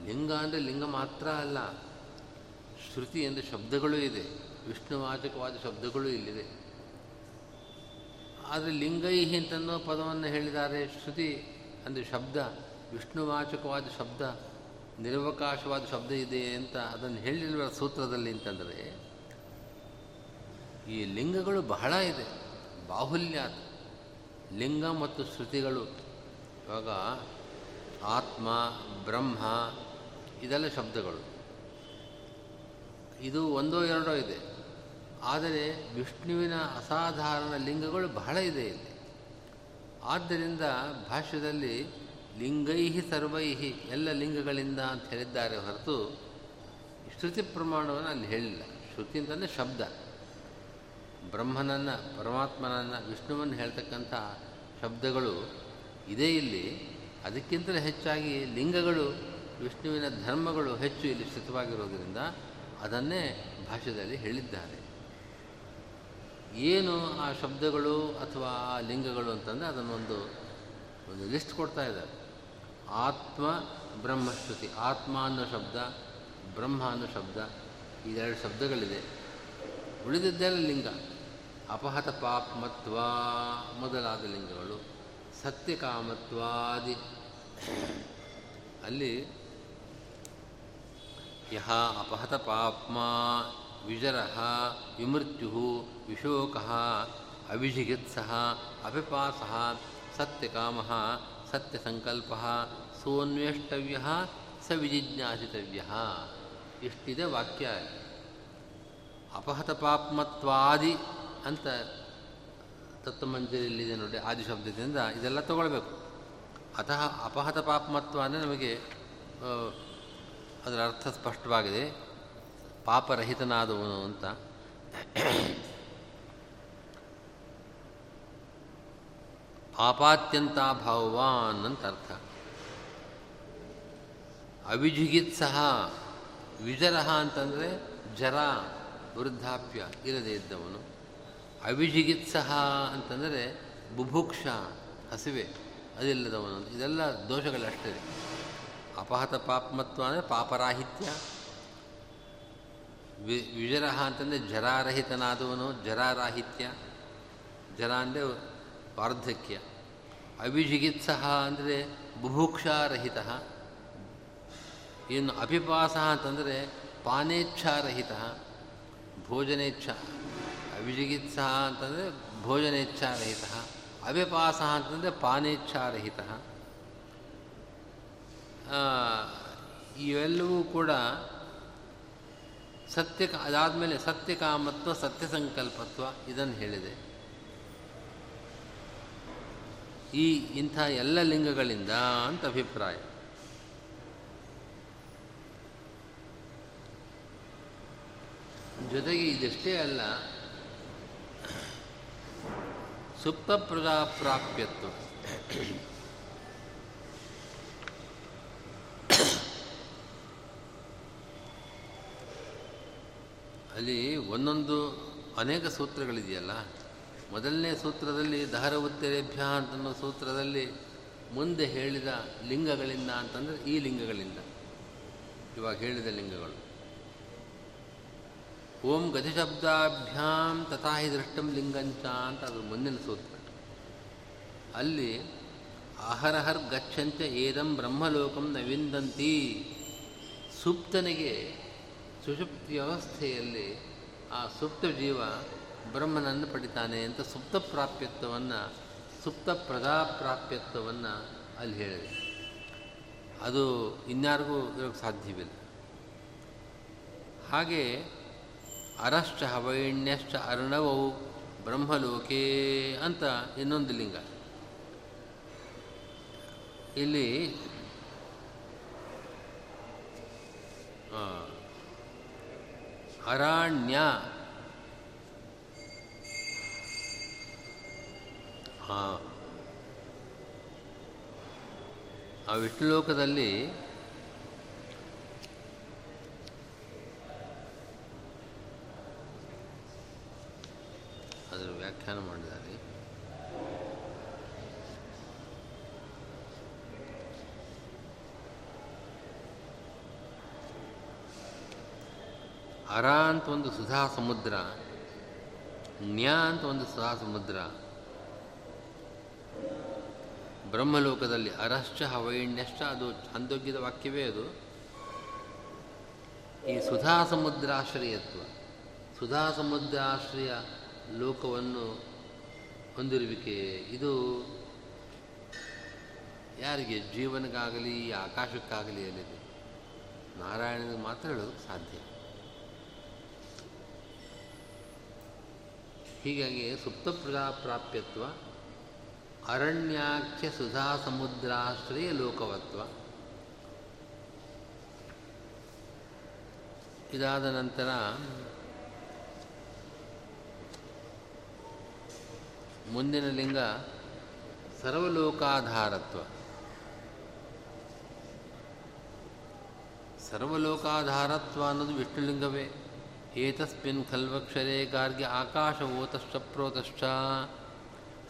ಲಿಂಗ ಅಂದರೆ ಲಿಂಗ ಮಾತ್ರ ಅಲ್ಲ। ಶ್ರುತಿ ಎಂದು ಶಬ್ದಗಳು ಇದೆ. ವಿಷ್ಣುವಾಚಕವಾದ ಶಬ್ದಗಳು ಇಲ್ಲಿದೆ. ಆದರೆ ಲಿಂಗೈಹಿ ಅಂತನ್ನೋ ಪದವನ್ನು ಹೇಳಿದ್ದಾರೆ ಶ್ರುತಿ, ಅಂದರೆ ಶಬ್ದ, ವಿಷ್ಣುವಾಚಕವಾದ ಶಬ್ದ, ನಿರವಕಾಶವಾದ ಶಬ್ದ ಇದೆ ಅಂತ ಅದನ್ನು ಹೇಳಿರುವ ಸೂತ್ರದಲ್ಲಿ ಅಂತಂದರೆ, ಈ ಲಿಂಗಗಳು ಬಹಳ ಇದೆ, ಬಾಹುಲ್ಯ ಲಿಂಗ ಮತ್ತು ಶ್ರುತಿಗಳು, ಇವಾಗ ಆತ್ಮ, ಬ್ರಹ್ಮ, ಇದೆಲ್ಲ ಶಬ್ದಗಳು. ಇದು ಒಂದೋ ಎರಡೋ ಇದೆ. ಆದರೆ ವಿಷ್ಣುವಿನ ಅಸಾಧಾರಣ ಲಿಂಗಗಳು ಬಹಳ ಇದೆ ಇಲ್ಲಿ. ಆದ್ದರಿಂದ ಭಾಷ್ಯದಲ್ಲಿ ಲಿಂಗೈಹಿ ಸರ್ವೈಹಿ ಎಲ್ಲ ಲಿಂಗಗಳಿಂದ ಅಂತ ಹೇಳಿದ್ದಾರೆ ಹೊರತು ಶ್ರುತಿ ಪ್ರಮಾಣವನ್ನು ಅಲ್ಲಿ ಹೇಳಿಲ್ಲ. ಶ್ರುತಿ ಅಂತಂದರೆ ಶಬ್ದ. ಬ್ರಹ್ಮನನ್ನು, ಪರಮಾತ್ಮನನ್ನು, ವಿಷ್ಣುವನ್ನು ಹೇಳ್ತಕ್ಕಂಥ ಶಬ್ದಗಳು ಇದೇ ಇಲ್ಲಿ. ಅದಕ್ಕಿಂತಲೂ ಹೆಚ್ಚಾಗಿ ಲಿಂಗಗಳು, ವಿಷ್ಣುವಿನ ಧರ್ಮಗಳು ಹೆಚ್ಚು ಇಲ್ಲಿ ಸ್ಥಿತವಾಗಿರೋದರಿಂದ ಅದನ್ನೇ ಭಾಷೆಯಲ್ಲಿ ಹೇಳಿದ್ದಾರೆ. ಏನು ಆ ಶಬ್ದಗಳು ಅಥವಾ ಆ ಲಿಂಗಗಳು ಅಂತಂದರೆ ಅದನ್ನೊಂದು, ಒಂದು ಲಿಸ್ಟ್ ಕೊಡ್ತಾ ಇದ್ದಾರೆ. ಆತ್ಮ ಬ್ರಹ್ಮಶ್ರುತಿ ಆತ್ಮ ಅನ್ನೋ ಶಬ್ದ, ಬ್ರಹ್ಮ ಅನ್ನೋ ಶಬ್ದ, ಇದೆರಡು ಶಬ್ದಗಳಿದೆ. ಉಳಿದಿದ್ದೆಲ್ಲ ಲಿಂಗ. ಅಪಹತ ಪಾಪ್ಮತ್ವ ಮೊದಲಾದ ಲಿಂಗಗಳು. ಸತ್ಯಕಾಮತ್ವಾದಿ ಅಲ್ಲಿ ಯಹ ಅಪಹತ ಪಾಪ್ಮಾ ವಿಜರ ವಿಮೃತ್ಯು ವಿಶೋಕ ಅವಿಜಿಗಿತ್ಸ ಅಪಿಪಾಸ ಸತ್ಯಕಾಮ ಸತ್ಯಸಂಕಲ್ಪ ಸೋನ್ವೇಷ್ಟವ್ಯ ಸ ವಿಜಿಜ್ಞಾಸಿತವ್ಯ ಇಷ್ಟಿದೆ ವಾಕ್ಯ. ಅಪಹತ ಪಾಪ್ಮತ್ವಾದಿ ಅಂತ ತತ್ವಮಂಜರಿಯಲ್ಲಿದೆ ನೋಡಿ ಆದಿ ಶಬ್ದದಿಂದ ಇದೆಲ್ಲ ತಗೊಳ್ಬೇಕು. ಅತಃ ಅಪಹತ ಪಾಪ್ಮತ್ವ ಅಂದರೆ ನಮಗೆ ಅದರ ಅರ್ಥ ಸ್ಪಷ್ಟವಾಗಿದೆ. ಪಾಪರಹಿತನಾದವನು ಅಂತ. ಪಾಪಾತ್ಯಂತ ಭಾವವಾನ್ ಅಂತ ಅರ್ಥ. ಅವಿಜಿಗಿತ್ಸಹ, ವಿಜರಹ ಅಂತಂದರೆ ಜರ, ವೃದ್ಧಾಪ್ಯ ಇರದೇ ಇದ್ದವನು. ಅವಿಜಿಗಿತ್ಸಹ ಅಂತಂದರೆ ಬುಭುಕ್ಷ, ಹಸಿವೆ, ಅದಿಲ್ಲದವನು. ಇದೆಲ್ಲ ದೋಷಗಳಷ್ಟೇ. ಅಪಹತ ಪಾಪಮತ್ವ ಅಂದರೆ ಪಾಪರಾಹಿತ್ಯ. ವಿ, ವಿಜರಹ ಅಂತಂದರೆ ಜರಾರಹಿತನಾದವನು, ಜರಾರಾಹಿತ್ಯ, ಜರ ಅಂದರೆ ವಾರ್ಧಕ್ಯ. ಅವಿಜಿಗಿತ್ಸಹ ಅಂದರೆ ಬುಭುಕ್ಷಾರಹಿತ. ಇನ್ನು ಅಪಿಪಾಸ ಅಂತಂದರೆ ಪಾನೇಚ್ಛಾರಹಿತ. ಭೋಜನೇಚ್ಛ ಅವಿಜಿಗಿತ್ಸಹ ಅಂತಂದರೆ ಭೋಜನೇಚ್ಛಾರಹಿತ. ಅವಿಪಾಸ ಅಂತಂದರೆ ಪಾನೇಚ್ಛಾರಹಿತ. ಇವೆಲ್ಲವೂ ಕೂಡ ಸತ್ಯ ಅದಾದಮೇಲೆ ಸತ್ಯಕಾಮತ್ವ ಸತ್ಯ ಸಂಕಲ್ಪತ್ವ ಇದನ್ನು ಹೇಳಿದೆ. ಈ ಇಂಥ ಎಲ್ಲ ಲಿಂಗಗಳಿಂದ ಅಂತ ಅಭಿಪ್ರಾಯ. ಜೊತೆಗೆ ಇದಷ್ಟೇ ಅಲ್ಲ, ಸುಪ್ತ ಪ್ರಜಾಪ್ರಾಪ್ಯತ್ವ. ಅಲ್ಲಿ ಒಂದೊಂದು ಅನೇಕ ಸೂತ್ರಗಳಿದೆಯಲ್ಲ? ಮೊದಲನೇ ಸೂತ್ರದಲ್ಲಿ ದಹರ ಉತ್ತರೇಭ್ಯ ಅಂತನ್ನೋ ಸೂತ್ರದಲ್ಲಿ ಮುಂದೆ ಹೇಳಿದ ಲಿಂಗಗಳಿಂದ ಅಂತಂದರೆ ಈ ಲಿಂಗಗಳಿಂದ. ಇವಾಗ ಹೇಳಿದ ಲಿಂಗಗಳು. ಓಂ ಗತಿಶಬ್ದಾಭ್ಯಾಂ ತಥಾ ಹಿ ದೃಷ್ಟಂ ಲಿಂಗಂಚ ಅಂತ ಅದು ಮುಂದಿನ ಸೂತ್ರ. ಅಲ್ಲಿ ಅಹರಹರ್ ಗಚ್ಚಂಚ ಏದಂ ಬ್ರಹ್ಮಲೋಕಂ ನವಿಂದಂತಿ. ವಿಂದಂತಿ ಸುಪ್ತನಿಗೆ ಸುಷುಪ್ತಿ ವ್ಯವಸ್ಥೆಯಲ್ಲಿ ಆ ಸುಪ್ತ ಜೀವ ಬ್ರಹ್ಮನನ್ನು ಪಡಿತಾನೆ ಅಂತ ಸುಪ್ತ ಪ್ರಾಪ್ಯತ್ವವನ್ನು, ಸುಪ್ತ ಪ್ರಜಾಪ್ರಾಪ್ಯತ್ವವನ್ನು ಅಲ್ಲಿ ಹೇಳಿದೆ. ಅದು ಇನ್ಯಾರಿಗೂ ಇರೋಕ್ಕೆ ಸಾಧ್ಯವಿಲ್ಲ. ಹಾಗೆ ಅರಶ್ಚ ಹವೈಣ್ಯಶ್ಚ ಅರ್ಣವವು ಬ್ರಹ್ಮಲೋಕೇ ಅಂತ ಇನ್ನೊಂದು ಲಿಂಗ. ಇಲ್ಲಿ ಅರಾಣ್ಯ. ಆ. ವಿಷ್ಣುಲೋಕದಲ್ಲಿ ಅದರ ವ್ಯಾಖ್ಯಾನ ಮಾಡಿದ್ದಾರೆ. ಅರ ಅಂತ ಒಂದು ಸುಧಾ ಸಮುದ್ರ, ನ್ಯ ಅಂತ ಒಂದು ಸುಧಾ ಸಮುದ್ರ. ಬ್ರಹ್ಮಲೋಕದಲ್ಲಿ ಅರಶ್ಚ ಹವೈಣ್ಯಶ್ಚ ಅದು ಅಂದೋಗ್ಯದ ವಾಕ್ಯವೇ ಅದು. ಈ ಸುಧಾ ಸಮುದ್ರಾಶ್ರಯತ್ವ ಸುಧಾ ಸಮುದ್ರಾಶ್ರಯ ಲೋಕವನ್ನು ಹೊಂದಿರುವಿಕೆ, ಇದು ಯಾರಿಗೆ? ಜೀವನಕ್ಕಾಗಲಿ ಆಕಾಶಕ್ಕಾಗಲಿ ಅಲ್ಲಿದೆ. ನಾರಾಯಣನಿಗೆ ಮಾತ್ರ ಹೇಳೋದಕ್ಕೆ ಸಾಧ್ಯ. ಹೀಗಾಗಿ ಸುಪ್ತ ಪ್ರಾಪ್ಯತ್ವ ಅರಣ್ಯಾಖ್ಯ ಸುಧಾ ಸಮುದ್ರಾಶ್ರಯ ಲೋಕವತ್ವ. ಇದಾದ ನಂತರ ಮುಂದಿನ ಲಿಂಗ ಸರ್ವಲೋಕಾಧಾರತ್ವ. ಸರ್ವಲೋಕಾಧಾರತ್ವ ಅನ್ನೋದು ವಿಷ್ಣುಲಿಂಗವೇ. ಏತಸ್ಮಿನ್ ಖಲ್ವಕ್ಷರೇ ಗಾರ್ಗ್ಯ ಆಕಾಶವೋತಶ್ಚ ಪ್ರೋತಶ್ಚ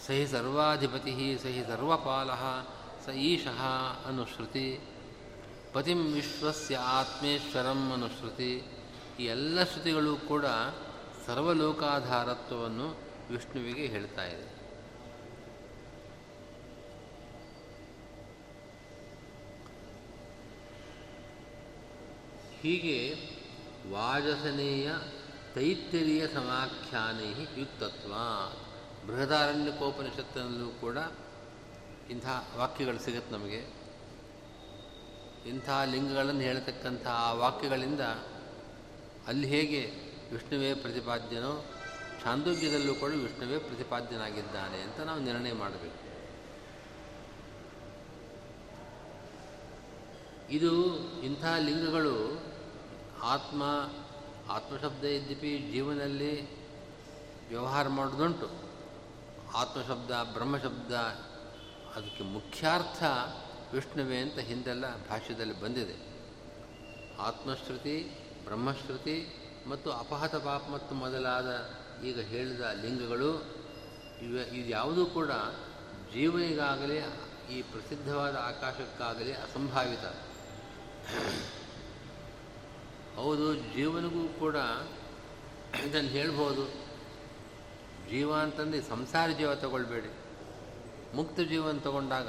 ಸ ಹಿ ಸರ್ವಾಧಿಪತಿ ಸ ಹಿ ಸರ್ವಪಾಲ, ಸ ಈಶಃ ಅನುಶ್ರುತಿ. ಪತಿಂ ವಿಶ್ವಸ್ಯ ಆತ್ಮೇಶ್ವರಂ ಅನುಶ್ರುತಿ. ಈ ಎಲ್ಲ ಶ್ರುತಿಗಳು ಕೂಡ ಸರ್ವಲೋಕಾಧಾರತ್ವವನ್ನು ವಿಷ್ಣುವಿಗೆ ಹೇಳ್ತಾ ಇದೆ. ಹೀಗೆ ವಾಜಸನೇಯ ತೈತ್ತರಿಯ ಸಮಾಖ್ಯಾನೈ ಯುಕ್ತತ್ವ ಬೃಹದಾರಣ್ಯಕೋಪನಿಷತ್ತಿನಲ್ಲೂ ಕೂಡ ಇಂಥ ವಾಕ್ಯಗಳು ಸಿಗುತ್ತೆ ನಮಗೆ. ಇಂಥ ಲಿಂಗಗಳನ್ನು ಹೇಳತಕ್ಕಂಥ ಆ ವಾಕ್ಯಗಳಿಂದ ಅಲ್ಲಿ ಹೇಗೆ ವಿಷ್ಣುವೇ ಪ್ರತಿಪಾದ್ಯನೋ ಛಾಂದೋಗ್ಯದಲ್ಲೂ ಕೂಡ ವಿಷ್ಣುವೇ ಪ್ರತಿಪಾದ್ಯನಾಗಿದ್ದಾನೆ ಅಂತ ನಾವು ನಿರ್ಣಯ ಮಾಡಬೇಕು. ಇದು ಇಂಥ ಲಿಂಗಗಳು ಆತ್ಮ ಆತ್ಮಶಬ್ದ ಇದ್ದಿಪಿ ಜೀವನಲ್ಲಿ ವ್ಯವಹಾರ ಮಾಡೋದುಂಟು ಆತ್ಮಶಬ್ದ, ಬ್ರಹ್ಮಶಬ್ದ, ಅದಕ್ಕೆ ಮುಖ್ಯಾರ್ಥ ವಿಷ್ಣುವೆ ಅಂತ ಹಿಂದೆಲ್ಲ ಭಾಷ್ಯದಲ್ಲಿ ಬಂದಿದೆ. ಆತ್ಮಶ್ರುತಿ, ಬ್ರಹ್ಮಶ್ರುತಿ ಮತ್ತು ಅಪಹತ ಪಾಪ ಮತ್ತು ಮೊದಲಾದ ಈಗ ಹೇಳಿದ ಲಿಂಗಗಳು, ಇವ ಇದ್ಯಾವುದೂ ಕೂಡ ಜೀವನಿಗಾಗಲಿ ಈ ಪ್ರಸಿದ್ಧವಾದ ಆಕಾಶಕ್ಕಾಗಲಿ ಅಸಂಭಾವಿತ. ಹೌದು, ಜೀವನಿಗೂ ಕೂಡ ಇದನ್ನು ಹೇಳ್ಬೋದು. ಜೀವ ಅಂತಂದು ಸಂಸಾರ ಜೀವ ತಗೊಳ್ಬೇಡಿ. ಮುಕ್ತ ಜೀವನ ತಗೊಂಡಾಗ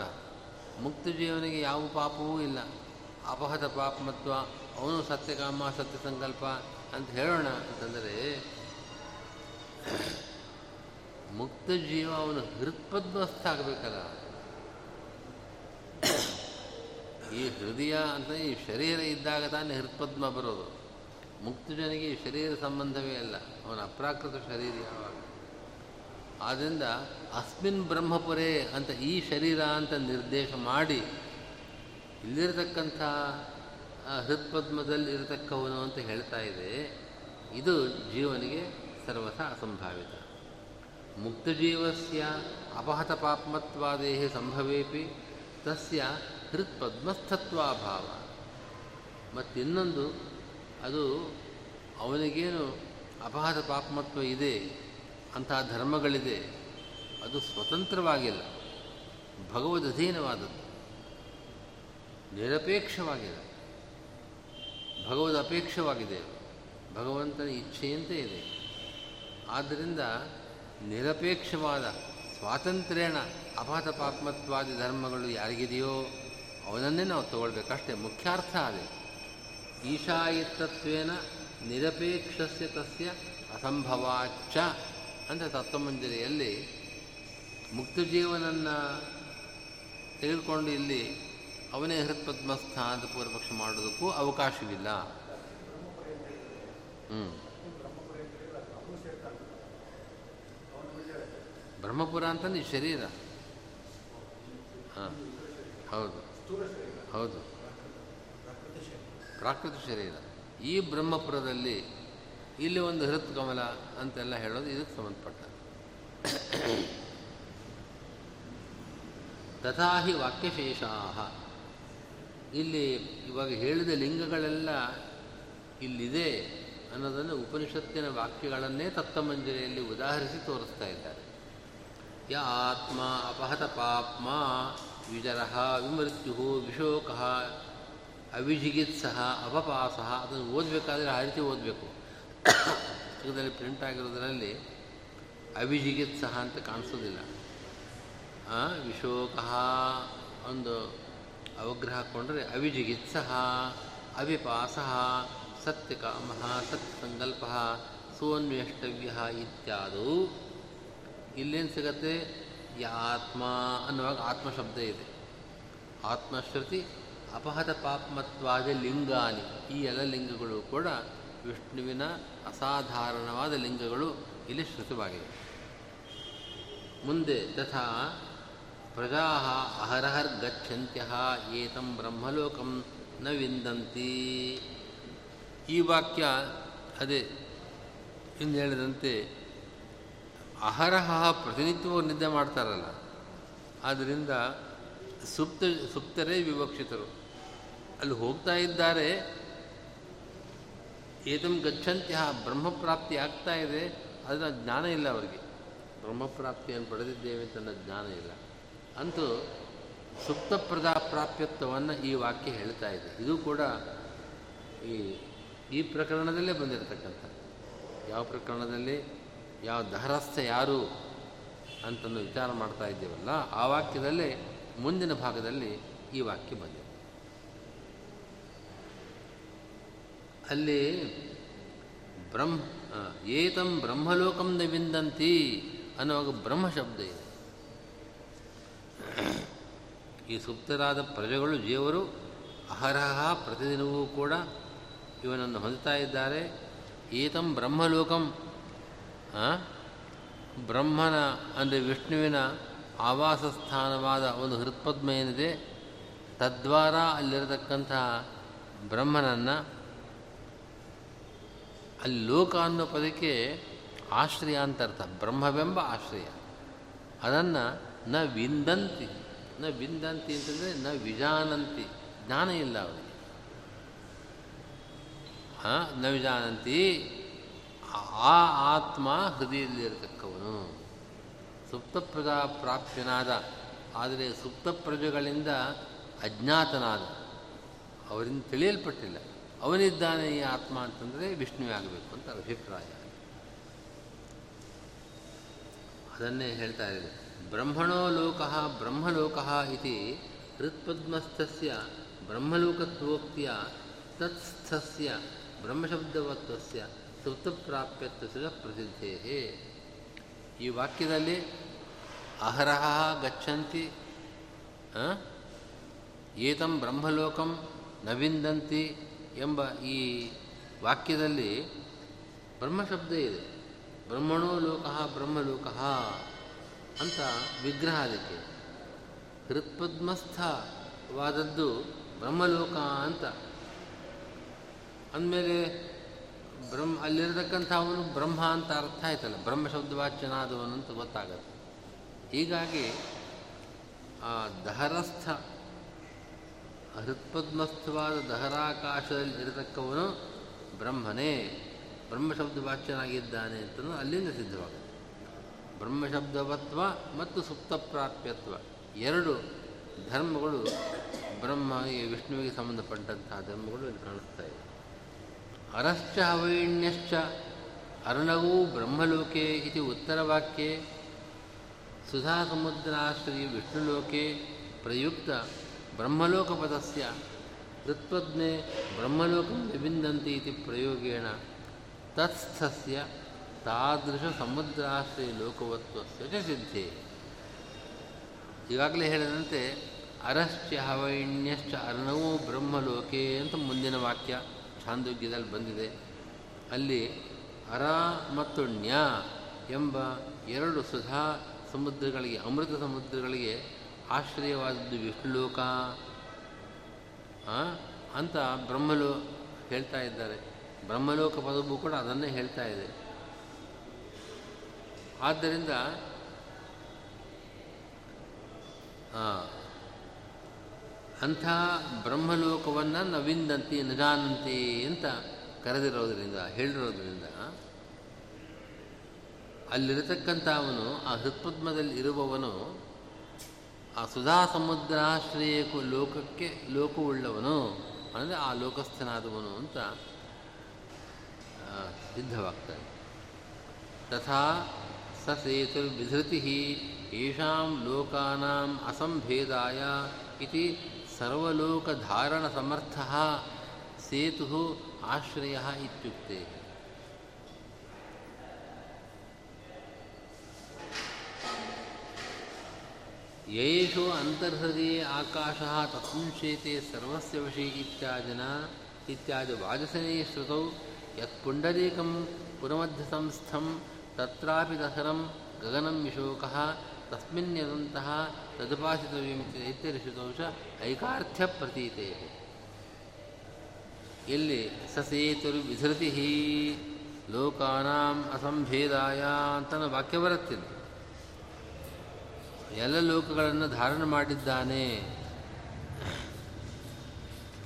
ಮುಕ್ತ ಜೀವನಿಗೆ ಯಾವ ಪಾಪವೂ ಇಲ್ಲ. ಅಪಹತ ಪಾಪಮತ್ವ, ಅವನು ಸತ್ಯಕಾಮ ಸತ್ಯ ಸಂಕಲ್ಪ ಅಂತ ಹೇಳೋಣ ಅಂತಂದರೆ, ಮುಕ್ತ ಜೀವ ಅವನು ಹೃತ್ಪದ್ಮಸ್ಥ ಆಗಬೇಕಲ್ಲ. ಈ ಹೃದಯ ಅಂತ ಈ ಶರೀರ ಇದ್ದಾಗ ತಾನೇ ಹೃತ್ಪದ್ಮ ಬರೋದು. ಮುಕ್ತ ಜನಿಗೆ ಈ ಶರೀರ ಸಂಬಂಧವೇ ಅಲ್ಲ. ಅವನ ಅಪ್ರಾಕೃತ ಶರೀರ ಯಾವಾಗ? ಆದ್ದರಿಂದ ಅಸ್ಮಿನ್ ಬ್ರಹ್ಮಪುರೇ ಅಂತ ಈ ಶರೀರ ಅಂತ ನಿರ್ದೇಶ ಮಾಡಿ, ಇಲ್ಲಿರತಕ್ಕಂಥ ಹೃತ್ಪದ್ಮದಲ್ಲಿ ಇರತಕ್ಕವನು ಅಂತ ಹೇಳ್ತಾ ಇದೆ, ಇದು ಜೀವನಿಗೆ ಸರ್ವಥ ಅಸಂಭಾವಿತ. ಮುಕ್ತಜೀವಸ್ಯ ಅಪಹತ ಪಾಪ್ಮತ್ವಾದೇ ಸಂಭವೇಪಿ, ತಸ್ಯ ಹೃತ್ಪದ್ಮಸ್ಥತ್ವಾಭಾವ. ಮತ್ತಿನ್ನೊಂದು ಅದು ಅವನಿಗೇನು ಅಪಹತ ಪಾಪಮತ್ವ ಇದೆ, ಅಂತಹ ಧರ್ಮಗಳಿದೆ, ಅದು ಸ್ವತಂತ್ರವಾಗಿಲ್ಲ. ಭಗವದಧೀನವಾದದ್ದು ನಿರಪೇಕ್ಷವಾಗಿದೆ ಭಗವದ್ ಅಪೇಕ್ಷವಾಗಿದೆ, ಭಗವಂತನ ಇಚ್ಛೆಯಂತೆ ಇದೆ. ಆದ್ದರಿಂದ ನಿರಪೇಕ್ಷವಾದ ಸ್ವಾತಂತ್ರ್ಯನ ಅಪಾತ ಪಾಪಮತ್ವಾದಿ ಧರ್ಮಗಳು ಯಾರಿಗಿದೆಯೋ ಅವನನ್ನೇ ನಾವು ತಗೊಳ್ಬೇಕಷ್ಟೇ, ಮುಖ್ಯಾರ್ಥ ಅದೇ. ಈಶಾಯಿತ್ತತ್ವೇನ ನಿರಪೇಕ್ಷಸ್ಯ ತಸ್ಯ ಅಸಂಭವಾಚ್ಚ ಅಂತ ತತ್ವಮಂಜರಿಯಲ್ಲಿ ಮುಕ್ತ ಜೀವನನ್ನು ತೆಗೆದುಕೊಂಡು ಇಲ್ಲಿ ಅವನೇ ಹೃತ್ಪದ್ಮಸ್ಥ ಅಂತ ಪೂರ್ವಪಕ್ಷ ಮಾಡೋದಕ್ಕೂ ಅವಕಾಶವಿಲ್ಲ. ಹ್ಞೂ ಬ್ರಹ್ಮಪುರ ಅಂತಂದು ಶರೀರ. ಹಾಂ. ಹೌದು. ಹೌದು. ಪ್ರಾಕೃತ ಶರೀರ. ಈ ಬ್ರಹ್ಮಪುರದಲ್ಲಿ ಇಲ್ಲಿ ಒಂದು ಹೃತ್ ಕಮಲ ಅಂತೆಲ್ಲ ಹೇಳೋದು ಇದಕ್ಕೆ ಸಂಬಂಧಪಟ್ಟ. ತಥಾಹಿ ವಾಕ್ಯಶೇಷ ಇಲ್ಲಿ ಇವಾಗ ಹೇಳಿದ ಲಿಂಗಗಳೆಲ್ಲ ಇಲ್ಲಿದೆ ಅನ್ನೋದನ್ನು ಉಪನಿಷತ್ತಿನ ವಾಕ್ಯಗಳನ್ನೇ ತತ್ತಮಂಜರಿಯಲ್ಲಿ ಉದಾಹರಿಸಿ ತೋರಿಸ್ತಾ ಇದ್ದಾರೆ. ಯ ಆತ್ಮ ಅಪಹತ ಪಾಪ್ಮ ವಿಜರಹ ವಿಮೃತ್ಯು ವಿಶೋಕ ಅವಿಜಿಗಿತ್ಸಹ ಅಪಪಾಸ ಅದನ್ನು ಓದಬೇಕಾದ್ರೆ ಆ ರೀತಿ ಓದಬೇಕು. ಪುಸ್ತಕದಲ್ಲಿ ಪ್ರಿಂಟ್ ಆಗಿರೋದರಲ್ಲಿ ಅವಿಜಿಗಿತ್ಸಹ ಅಂತ ಕಾಣಿಸೋದಿಲ್ಲ. ವಿಶೋಕ ಒಂದು ಅವಗ್ರಹ ಕೊಂಡರೆ ಅವಿಜಿಗಿತ್ಸಹ ಅವಿಪಾಸ ಸತ್ಯಕಾಮ, ಸತ್ಯಸಂಕಲ್ಪ ಸೋನ್ವೇಷ್ಟವ್ಯ ಇತ್ಯಾದು. ಇಲ್ಲೇನು ಸಿಗತ್ತೆ? ಆತ್ಮ ಅನ್ನುವಾಗ ಆತ್ಮಶಬ್ದ ಇದೆ. ಆತ್ಮಶ್ರುತಿ ಅಪಹತ ಪಾಪ್ಮತ್ವಾದ ಲಿಂಗಾನಿ ಈ ಎಲ್ಲ ಲಿಂಗಗಳು ಕೂಡ ವಿಷ್ಣುವಿನ ಅಸಾಧಾರಣವಾದ ಲಿಂಗಗಳು ಇಲ್ಲಿ ಶ್ರುತವಾಗಿವೆ ಮುಂದೆ ತಥಾ ಪ್ರಜಾ ಅಹರಹರ್ ಗಚ್ಚಂತ್ಯ ಏತಂ ಬ್ರಹ್ಮಲೋಕಂ ನ ವಿಂದಂತಿ. ಈ ವಾಕ್ಯ ಅದೇ ಎಂದು ಹೇಳಿದಂತೆ ಅಹರಹ ಪ್ರತಿನಿತ್ಯವೂ ನಿದ್ದೆ ಮಾಡ್ತಾರಲ್ಲ ಆದ್ದರಿಂದ ಸುಪ್ತ ಸುಪ್ತರೇ ವಿವಕ್ಷಿತರು. ಅಲ್ಲಿ ಹೋಗ್ತಾ ಇದ್ದಾರೆ. ಏತಂ ಗಚ್ಚಂತ್ಯ ಬ್ರಹ್ಮಪ್ರಾಪ್ತಿ ಆಗ್ತಾ ಇದೆ. ಅದರ ಜ್ಞಾನ ಇಲ್ಲ ಅವರಿಗೆ. ಬ್ರಹ್ಮಪ್ರಾಪ್ತಿಯನ್ನು ಪಡೆದಿದ್ದೇವೆ ಅಂತ ಜ್ಞಾನ ಇಲ್ಲ. ಅಂತೂ ಸುಪ್ತಪ್ರದ ಪ್ರಾಪ್ಯತ್ವವನ್ನು ಈ ವಾಕ್ಯ ಹೇಳ್ತಾ ಇದೆ. ಇದು ಕೂಡ ಈ ಈ ಪ್ರಕರಣದಲ್ಲೇ ಬಂದಿರತಕ್ಕಂಥ. ಯಾವ ಪ್ರಕರಣದಲ್ಲಿ, ಯಾವ ದಹರಸ್ಥ ಯಾರು ಅಂತಂದು ವಿಚಾರ ಮಾಡ್ತಾ ಇದ್ದೇವಲ್ಲ, ಆ ವಾಕ್ಯದಲ್ಲೇ ಮುಂದಿನ ಭಾಗದಲ್ಲಿ ಈ ವಾಕ್ಯ ಬಂದಿದೆ. ಅಲ್ಲಿ ಬ್ರಹ್ಮ ಏತಂ ಬ್ರಹ್ಮಲೋಕಂ ನ ವಿಂದಂತಿ ಅನ್ನುವಾಗ ಬ್ರಹ್ಮ ಶಬ್ದ ಇದೆ. ಈ ಸುಪ್ತರಾದ ಪ್ರಜೆಗಳು, ಜೀವರು ಅಹರಹ ಪ್ರತಿದಿನವೂ ಕೂಡ ಇವನನ್ನು ಹೊಂದುತ್ತಾ ಇದ್ದಾರೆ. ಏತಂ ಬ್ರಹ್ಮಲೋಕಂ ಬ್ರಹ್ಮನ ಅಂದರೆ ವಿಷ್ಣುವಿನ ಆವಾಸ ಸ್ಥಾನವಾದ ಒಂದು ಹೃತ್ಪದ್ಮ ಏನಿದೆ ತದ್ವಾರ ಅಲ್ಲಿರತಕ್ಕಂತಹ ಬ್ರಹ್ಮನನ್ನು ಅಲ್ಲಿ ಲೋಕ ಅನ್ನೋ ಪದಕ್ಕೆ ಆಶ್ರಯ ಅಂತ ಅರ್ಥ, ಬ್ರಹ್ಮವೆಂಬ ಆಶ್ರಯ. ಅದನ್ನು ನ ವಿಂದಂತಿ ನ ವಿಂದಂತಿ ಅಂತಂದರೆ ನ ವಿಜಾನಂತಿ, ಜ್ಞಾನ ಇಲ್ಲ ಅವರಿಗೆ ನ ವಿಜಾನಂತಿ, ಆ ಆತ್ಮ ಹೃದಯದಲ್ಲಿರತಕ್ಕವನು. ಸುಪ್ತಪ್ರದ ಪ್ರಾಪ್ಯನಾದ ಆದರೆ ಸುಪ್ತ ಪ್ರಜೆಗಳಿಂದ ಅಜ್ಞಾತನಾದ. ಅವರಿಂದ ತಿಳಿಯಲ್ಪಟ್ಟಿಲ್ಲ. ಅವನಿದ್ದಾನೆ ಈ ಆತ್ಮ ಅಂತಂದರೆ ವಿಷ್ಣುವೇ ಆಗಬೇಕು ಅಂತ ಅಭಿಪ್ರಾಯ. ಅದನ್ನೇ ಹೇಳ್ತಾ ಇದೆ ಬ್ರಹ್ಮಣೋ ಲೋಕಃ ಬ್ರಹ್ಮಲೋಕಃ ಇತಿ ಹೃತ್ಪದ್ಮಸ್ಥಸ್ಯ ಬ್ರಹ್ಮಲೋಕತ್ವೋಕ್ತಿಯ ತತ್ಸ್ಥಸ್ಯ ಬ್ರಹ್ಮಶಬ್ದವತ್ವಸ್ಯ ಸುಪ್ತಪ್ರಾಪ್ಯತ್ವ ಪ್ರಸಿದ್ಧೇ ಈ ವಾಕ್ಯದಲ್ಲಿ ಅಹರಹ ಗಚ್ಚಂತಿ ಏತಂ ಬ್ರಹ್ಮಲೋಕಂ ನವಿಂದಂತಿ ಎಂಬ ಈ ವಾಕ್ಯದಲ್ಲಿ ಬ್ರಹ್ಮಶಬ್ದ ಇದೆ. ಬ್ರಹ್ಮಣೋ ಲೋಕ ಬ್ರಹ್ಮಲೋಕ ಅಂತ ವಿಗ್ರಹ ಅದಕ್ಕೆ. ಹೃತ್ಪದ್ಮಸ್ಥವಾದದ್ದು ಬ್ರಹ್ಮಲೋಕ ಅಂತ. ಅಂದಮೇಲೆ ಬ್ರಹ್ಮ ಅಲ್ಲಿರತಕ್ಕಂಥ ಅವನು ಬ್ರಹ್ಮ ಅಂತ ಅರ್ಥ ಆಯ್ತಲ್ಲ. ಬ್ರಹ್ಮ ಶಬ್ದವಾಚ್ಯನಾದವನು ಅಂತ ಗೊತ್ತಾಗತ್ತೆ. ಹೀಗಾಗಿ ಆ ದಹರಸ್ಥ ಹೃತ್ಪದ್ಮಸ್ಥವಾದ ದಹರಾಕಾಶದಲ್ಲಿ ಇರತಕ್ಕವನು ಬ್ರಹ್ಮನೇ. ಬ್ರಹ್ಮಶಬ್ದವಾಚ್ಯನಾಗಿದ್ದಾನೆ ಅಂತಲೂ ಅಲ್ಲಿಂದ ಸಿದ್ಧವಾಗುತ್ತೆ. ಬ್ರಹ್ಮಶಬ್ದವತ್ವ ಮತ್ತು ಸುಪ್ತಪ್ರಾಪ್ಯತ್ವ ಎರಡು ಧರ್ಮಗಳು ಬ್ರಹ್ಮ ವಿಷ್ಣುವಿಗೆ ಸಂಬಂಧಪಟ್ಟಂತಹ ಧರ್ಮಗಳು ಇಲ್ಲಿ ಕಾಣಿಸ್ತಾ ಅರಶ್ಚ ಹವೈಣ್ಯಶ್ಚ, ಅರ್ಣವೂ ಬ್ರಹ್ಮಲೋಕೆ ಇತಿ ಉತ್ತರವಾಕ್ಯೆ ಸುಧಾ ಸಮುದ್ರಾಶ್ರಯ ವಿಷ್ಣುಲೋಕೆ ಪ್ರಯುಕ್ತ ಬ್ರಹ್ಮಲೋಕಪದಸ್ಯ ಹೃತ್ಪದ್ಮೆ ಬ್ರಹ್ಮಲೋಕಂ ವಿಬಿಂದಂತಿ ಇತಿ ಪ್ರಯೋಗೇಣ. ತತ್ಸ್ಥಸ್ಯ ತಾದೃಶ ಸಮುದ್ರಾಶ್ರಯ ಲೋಕವತ್ವಸ್ಯ ಚ ಸಿದ್ಧಿ. ಈಗಾಗಲೇ ಹೇಳಿದಂತೆ ಅರಶ್ಚ ಹವೈಣ್ಯಶ್ಚ ಅರ್ಣವೋ ಬ್ರಹ್ಮಲೋಕೆ ಅಂತ ಮುಂದಿನ ವಾಕ್ಯ. ಛಾಂದೋಗ್ಯದಲ್ಲಿ ಬಂದಿದೆ. ಅಲ್ಲಿ ಅರ ಮತ್ತು ಣ್ಯ ಎಂಬ ಎರಡು ಸುಧಾ ಸಮುದ್ರಗಳಿಗೆ, ಅಮೃತ ಸಮುದ್ರಗಳಿಗೆ ಆಶ್ರಯವಾದದ್ದು ವಿಷ್ಣುಲೋಕ ಅಂತ ಬ್ರಹ್ಮಲೋ ಹೇಳ್ತಾ ಇದ್ದಾರೆ. ಬ್ರಹ್ಮಲೋಕ ಪದವು ಕೂಡ ಅದನ್ನೇ ಹೇಳ್ತಾ ಇದೆ. ಆದ್ದರಿಂದ ಅಂಥ ಬ್ರಹ್ಮಲೋಕವನ್ನು ನವಿಂದಂತಿ ನಜಾನಂತಿ ಅಂತ ಕರೆದಿರೋದ್ರಿಂದ, ಹೇಳಿರೋದ್ರಿಂದ ಅಲ್ಲಿರತಕ್ಕಂಥ ಅವನು ಆ ಹೃತ್ಪದ್ಮದಲ್ಲಿ ಇರುವವನು, ಆ ಸುಧಾ ಸಮುದ್ರಾಶ್ರಯ ಲೋಕಕ್ಕೆ ಲೋಕವುಳ್ಳವನು, ಅಂದರೆ ಆ ಲೋಕಸ್ಥನಾದವನು ಅಂತ ಸಿದ್ಧವಾಗ್ತಾನೆ. ತಥಾ ಸೇತುರ್ವಿಧೃತಿ ಯಶಾಂ ಲೋಕಾನಾಂ ಅಸಂಭೇದಾಯ ಇತಿ ಸರ್ವಲೋಕಧಾರಣಸಮರ್ಥ ಸೇತು ಆಶ್ರಯ ಇತ್ಯುಕ್ತೆ. ಯೇಷು ಅಂತರ್ಹೃದಯ ಆಕಾಶ ತತ್ಂಶೇತೆ ಸರ್ವಸ್ಯ ವಶಿ ಇತ್ಯಾದಿನ ಇತ್ಯಾದಿ ವಾಜಸನೇ ಶ್ರುತೌ ಯತ್ಪುಂಡರೀಕಂ ಪುರಮಧ್ಯಸಂಸ್ಥಂ ತತ್ರಾಪಿ ದಸರಂ ಗಗನಂ ವಿಶೋಕಃ ತಸ್ಮಿನ್ಯದಂತಹ ತದುಪಾಸಿತವ್ಯಮಿತಿ ದೈತ್ಯರಿಷಿತೌ ಚ ಐಕಾರ್ಥ್ಯ ಪ್ರತೀತೆ. ಎಲ್ಲಿ ಸಸೇತುರು ವಿಧೃತಿ ಲೋಕಾನಾಂ ಅಸಂಭೇದಾಯ ಅಂತನ ವಾಕ್ಯ ಬರುತ್ತಿದೆ ಎಲ್ಲ ಲೋಕಗಳನ್ನು ಧಾರಣ ಮಾಡಿದ್ದಾನೆ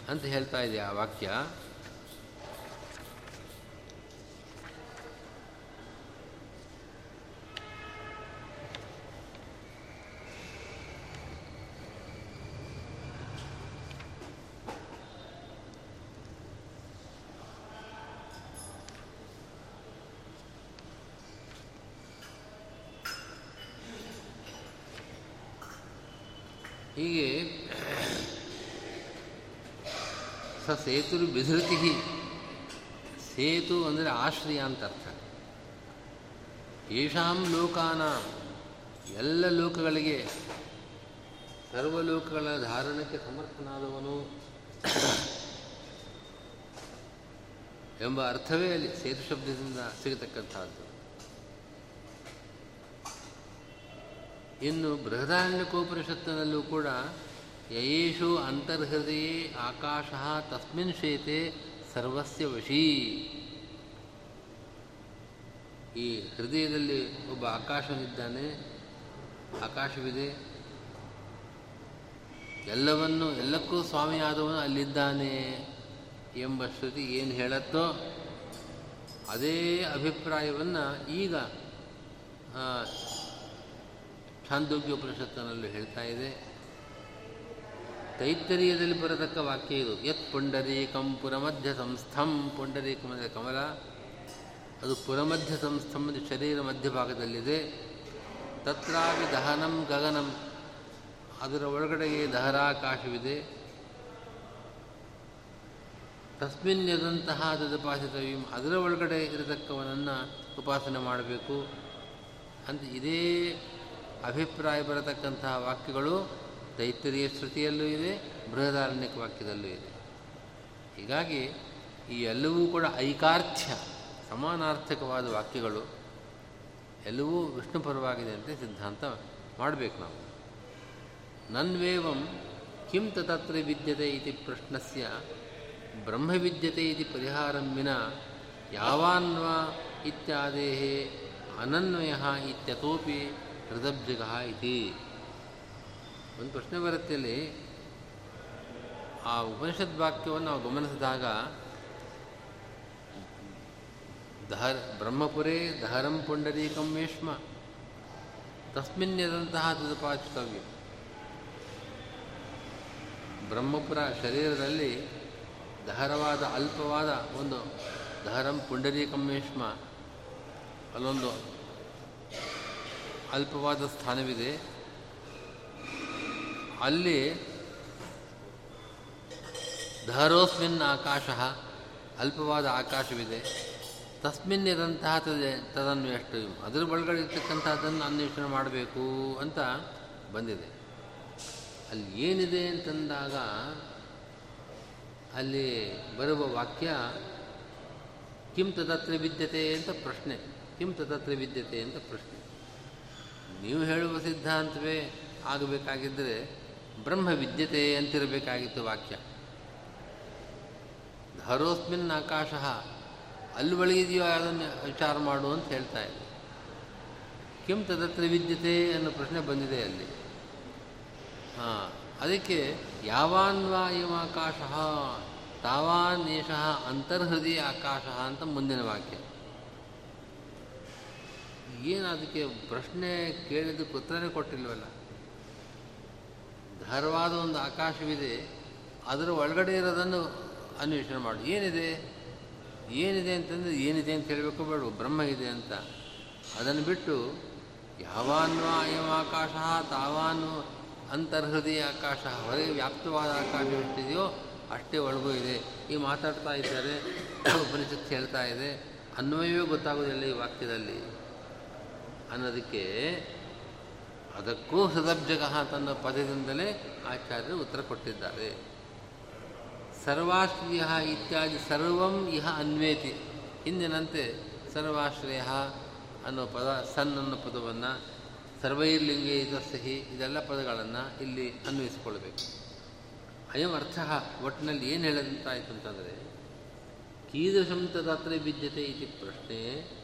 ಅಂತ ಹೇಳ್ತಾ ಇದೆ ಆ ವಾಕ್ಯ ಹೀಗೆ ಸ ಸೇತುರು ಬಿಧೃತಿ ಸೇತು ಅಂದರೆ ಆಶ್ರಯ ಅಂತ ಅರ್ಥ. ಯಶಾಂ ಲೋಕಾನ. ಎಲ್ಲ ಲೋಕಗಳಿಗೆ ಸರ್ವಲೋಕಗಳ ಧಾರಣಕ್ಕೆ ಸಮರ್ಥನಾದವನು. ಎಂಬ ಅರ್ಥವೇ ಅಲ್ಲಿ ಸೇತು ಶಬ್ದದಿಂದ ಸಿಗತಕ್ಕಂಥದ್ದು ಇನ್ನು ಬೃಹದಾರಣ್ಯಕೋಪನಿಷತ್ತಿನಲ್ಲೂ ಕೂಡ ಯಯೇಷು ಅಂತರ್ಹೃದಯೇ ಆಕಾಶ ತಸ್ಮಿನ್ ಶೇತೆ ಸರ್ವಸ್ಯ ವಶೀ. ಈ ಹೃದಯದಲ್ಲಿ ಒಬ್ಬ ಆಕಾಶವಿದ್ದಾನೆ, ಆಕಾಶವಿದೆ. ಎಲ್ಲವನ್ನು, ಎಲ್ಲಕ್ಕೂ ಸ್ವಾಮಿಯಾದವನು ಅಲ್ಲಿದ್ದಾನೆ ಎಂಬ ಶ್ರುತಿ ಏನು ಹೇಳತ್ತೋ ಅದೇ ಅಭಿಪ್ರಾಯವನ್ನು ಈಗ ಛಾಂದೋಗ್ಯ ಉಪನಿಷತ್ತಿನಲ್ಲೂ ಹೇಳ್ತಾ ಇದೆ. ತೈತ್ತರೀಯದಲ್ಲಿ ಬರತಕ್ಕ ವಾಕ್ಯ ಇದು. ಯತ್ ಪುಂಡರೀಕಂ ಪುರಮಧ್ಯ ಸಂಸ್ಥಂ ಪುಂಡರೀಕಂ ಅಂದರೆ ಕಮಲ. ಅದು ಪುರಮಧ್ಯ ಸಂಸ್ಥಂ ಶರೀರ ಮಧ್ಯಭಾಗದಲ್ಲಿದೆ. ತತ್ರಾಪಿ ದಹನಂ ಗಗನಂ. ಅದರ ಒಳಗಡೆಗೆ ದಹರಾಕಾಶವಿದೆ. ತಸ್ಮಿನ್ ಯದಂತಹ ತದುಪಾಸಿತವ್ಯಂ ಅದರ ಒಳಗಡೆ ಇರತಕ್ಕವನನ್ನು ಉಪಾಸನೆ ಮಾಡಬೇಕು. ಅಂತ ಇದೇ ಅಭಿಪ್ರಾಯ ಬರತಕ್ಕಂತಹ ವಾಕ್ಯಗಳು. ತೈತ್ತರೀಯ ಶ್ರುತಿಯಲ್ಲೂ ಇದೆ ಬೃಹದಾರಣ್ಯಕ ವಾಕ್ಯದಲ್ಲೂ ಇದೆ. ಹೀಗಾಗಿ ಈ ಎಲ್ಲವೂ ಕೂಡ ಐಕಾರ್ಥ್ಯ, ಸಮಾನಾರ್ಥಕವಾದ ವಾಕ್ಯಗಳು ಎಲ್ಲವೂ ವಿಷ್ಣು ಪರವಾಗಿದೆ ಅಂತ ಸಿದ್ಧಾಂತ ಮಾಡಬೇಕು ನಾವು. ನನ್ವೇವಂ ಕಿಂ ತತ್ರ ವಿದ್ಯತೆ ಇತಿ ಪ್ರಶ್ನಸ್ಯ ಬ್ರಹ್ಮವಿದ್ಯತೆ ಇತಿ ಪರಿಹಾರಂ ವಿನ, ಯಾವಾನ್ವಾ ಇತ್ಯಾದೇ ಅನನ್ವಯ ಇತ್ಯತೋಪಿ ಹೃದಬ್ಜಗ ಇತಿ. ಒಂದು ಪ್ರಶ್ನೆ ಬರುತ್ತೆ ಅಲ್ಲಿ ಆ ಉಪನಿಷತ್ ವಾಕ್ಯವನ್ನು ನಾವು ಗಮನಿಸಿದಾಗ ದಹರ್ ಬ್ರಹ್ಮಪುರೇ ದಹರಂ ಪುಂಡರೀಕಂ ವೇಷ್ಮ ತಸ್ಮಿನ್ಯದಂತಹ ತದುಪಾಚಿತವ್ಯ ಬ್ರಹ್ಮಪುರ ಶರೀರದಲ್ಲಿ ದಹರವಾದ ಅಲ್ಪವಾದ ಒಂದು ದಹರಂ ಪುಂಡರೀಕಂ ವೇಷ್ಮ ಅಲ್ಲೊಂದು ಅಲ್ಪವಾದ ಸ್ಥಾನವಿದೆ. ಅಲ್ಲಿ ಧರೋಸ್ಮಿನ್ ಆಕಾಶ ಅಲ್ಪವಾದ ಆಕಾಶವಿದೆ. ತಸ್ಮಿನ್ ಇರಂತಹ ತದೆ ತದನ್ವೇಷ್ಟು ಅದರ ಒಳಗಡೆ ಇರ್ತಕ್ಕಂಥದ್ದನ್ನು ಅನ್ವೇಷಣೆ ಮಾಡಬೇಕು ಅಂತ ಬಂದಿದೆ. ಅಲ್ಲಿ ಏನಿದೆ ಅಂತಂದಾಗ ಅಲ್ಲಿ ಬರುವ ವಾಕ್ಯ, ಕಿಂ ತದತ್ರ ವಿದ್ಯತೆ ಅಂತ ಪ್ರಶ್ನೆ. ಕಿಂ ತದತ್ರ ವಿದ್ಯತೆ ಅಂತ ಪ್ರಶ್ನೆ. ನೀವು ಹೇಳುವ ಸಿದ್ಧಾಂತವೇ ಆಗಬೇಕಾಗಿದ್ದರೆ ಬ್ರಹ್ಮ ವಿದ್ಯತೆ ಅಂತಿರಬೇಕಾಗಿತ್ತು ವಾಕ್ಯ. ಧರೋಸ್ಮಿನ್ ಆಕಾಶ ಅಲ್ಲಿ ಒಳಗಿದೆಯೋ ಅದನ್ನು ವಿಚಾರ ಮಾಡು ಅಂತ ಹೇಳ್ತಾ ಇದೆ ಕೆಂ ತದತ್ರ ವಿದ್ಯತೆ ಅನ್ನೋ ಪ್ರಶ್ನೆ ಬಂದಿದೆ ಅಲ್ಲಿ. ಹಾಂ, ಅದಕ್ಕೆ ಯಾವಾನ್ವಾ ತಾವಾನ್ ಏಷಃ ಅಂತರ್ಹೃದಯ ಆಕಾಶ ಅಂತ ಮುಂದಿನ ವಾಕ್ಯ. ಏನು ಅದಕ್ಕೆ ಪ್ರಶ್ನೆ ಕೇಳಿದ್ದಕ್ಕೆ ಉತ್ತರನೇ ಕೊಟ್ಟಿಲ್ವಲ್ಲ? ಧಾರವಾದ ಒಂದು ಆಕಾಶವಿದೆ, ಅದರ ಒಳಗಡೆ ಇರೋದನ್ನು ಅನ್ವೇಷಣೆ ಮಾಡು. ಏನಿದೆ? ಏನಿದೆ ಅಂತಂದರೆ ಏನಿದೆ ಅಂತ ಹೇಳಬೇಕು ಬೇಡ, ಬ್ರಹ್ಮ ಇದೆ ಅಂತ. ಅದನ್ನು ಬಿಟ್ಟು ಯಾವಾನ್ವಾ ಆಕಾಶ, ತಾವಾನು ಅಂತರ್ಹೃದಯ ಆಕಾಶ, ಹೊರಗೆ ವ್ಯಾಪ್ತವಾದ ಆಕಾಶ ಎಷ್ಟಿದೆಯೋ ಅಷ್ಟೇ ಒಳಗೂ ಇದೆ. ಈ ಮಾತಾಡ್ತಾ ಇದ್ದಾರೆ, ಉಪನಿಷತ್ ಹೇಳ್ತಾ ಇದೆ, ಅನ್ವಯವೇ ಗೊತ್ತಾಗೋದಿಲ್ಲ ಈ ವಾಕ್ಯದಲ್ಲಿ. ಅನ್ನೋದಕ್ಕೆ ಅದಕ್ಕೂ ಹೃದಬ್ಜಗ ತನ್ನ ಪದದಿಂದಲೇ ಆಚಾರ್ಯರು ಉತ್ತರ ಕೊಟ್ಟಿದ್ದಾರೆ. ಸರ್ವಾಶ್ರಯ ಇತ್ಯಾದಿ ಸರ್ವಂ ಇಹ ಅನ್ವೇತಿ. ಹಿಂದಿನಂತೆ ಸರ್ವಾಶ್ರಯ ಅನ್ನೋ ಪದ, ಸನ್ ಅನ್ನೋ ಪದವನ್ನು ಸರ್ವೈರ್ಲಿಂಗೇ ಇದಸ್ಸಹಿ ಇದೆಲ್ಲ ಪದಗಳನ್ನು ಇಲ್ಲಿ ಅನ್ವಯಿಸಿಕೊಳ್ಬೇಕು. ಅಯಂ ಅರ್ಥ ಒಟ್ಟಿನಲ್ಲಿ ಏನು ಹೇಳಿದಂತಾಯಿತು ಅಂತಂದರೆ, ಕೀದೃಶಂ ತದತ್ರ ವಿದ್ಯತೆ ಇತಿ ಪ್ರಶ್ನೆ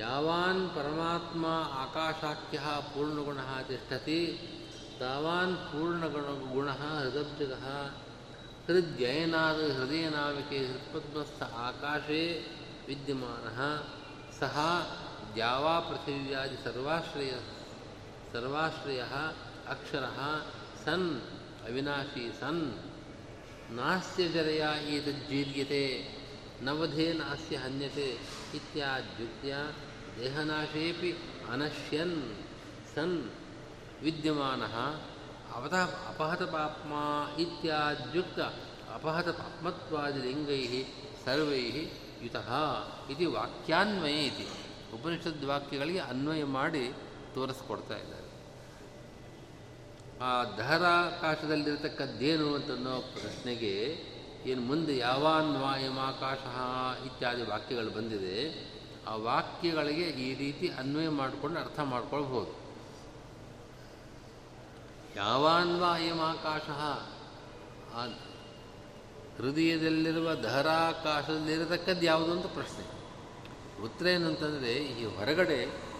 ಯಾವಾನ್ ಪರಮಾತ್ಮ ಆಕಾಶಾಖ್ಯ ಪೂರ್ಣಗುಣ ತಿಷ್ಠತಿ ತಾವಾನ್ ಪೂರ್ಣಗುಣ ಗುಣ ಹೃದಬ್ಜಗ ಹೃದಯನಾದ ಹೃದಯನಾವಿಕೆ ಹೃತ್ಪದ್ಮಸ್ಥ ಆಕಾಶೇ ವಿದ್ಯಮಾನ ಸಹ ದ್ಯಾವಾ ಪೃಥಿವ್ಯಾದಿ ಸರ್ವಾಶ್ರಯ ಸರ್ವಾಶ್ರಯ ಅಕ್ಷರ ಸನ್ ಅವಿನಾಶಿ ಸನ್ ನಾಸ್ಯ ಜರೆಯ ಏತಜ್ಜೀರ್ಯತೆ ನವಧೇನ ಅಸ್ಯ ಹನ್ಯತೆ ಇತ್ಯಾದ್ಯುಕ್ತ್ಯ ದೇಹನಾಶೇಪಿ ಅನಶ್ಯನ್ ಸನ್ ವಿದ್ಯಮಾನ ಅವತ ಅಪಹತ ಪಾಪ್ಮ ಇತ್ಯಾದ್ಯುಕ್ತ ಅಪಹತ ಪಾಪ್ಮತ್ವಾದಿಲಿಂಗೈ ಸರ್ವೈ ಯುತಃ ಇದು ವಾಕ್ಯಾನ್ವಯ ಇದೆ ಉಪನಿಷದ್ ವಾಕ್ಯಗಳಿಗೆ ಅನ್ವಯ ಮಾಡಿ ತೋರಿಸ್ಕೊಡ್ತಾ ಇದ್ದಾರೆ. ಆ ದಹರಾಕಾಶದಲ್ಲಿರತಕ್ಕದ್ದೇನು ಅಂತನ್ನೋ ಪ್ರಶ್ನೆಗೆ ಏನು ಮುಂದೆ ಯಾವಾನ್ವಾಯಮಾಕಾಶ ಇತ್ಯಾದಿ ವಾಕ್ಯಗಳು ಬಂದಿದೆ. ಆ ವಾಕ್ಯಗಳಿಗೆ ಈ ರೀತಿ ಅನ್ವಯ ಮಾಡಿಕೊಂಡು ಅರ್ಥ ಮಾಡ್ಕೊಳ್ಬೋದು ಯಾವಾನ್ವಾಯಮಾಕಾಶ ಆ ಹೃದಯದಲ್ಲಿರುವ ದಹರಾಕಾಶದಲ್ಲಿರತಕ್ಕದ್ದು ಯಾವುದು ಅಂತ ಪ್ರಶ್ನೆ. ಉತ್ತರ ಏನಂತಂದರೆ ಈ ಹೊರಗಡೆ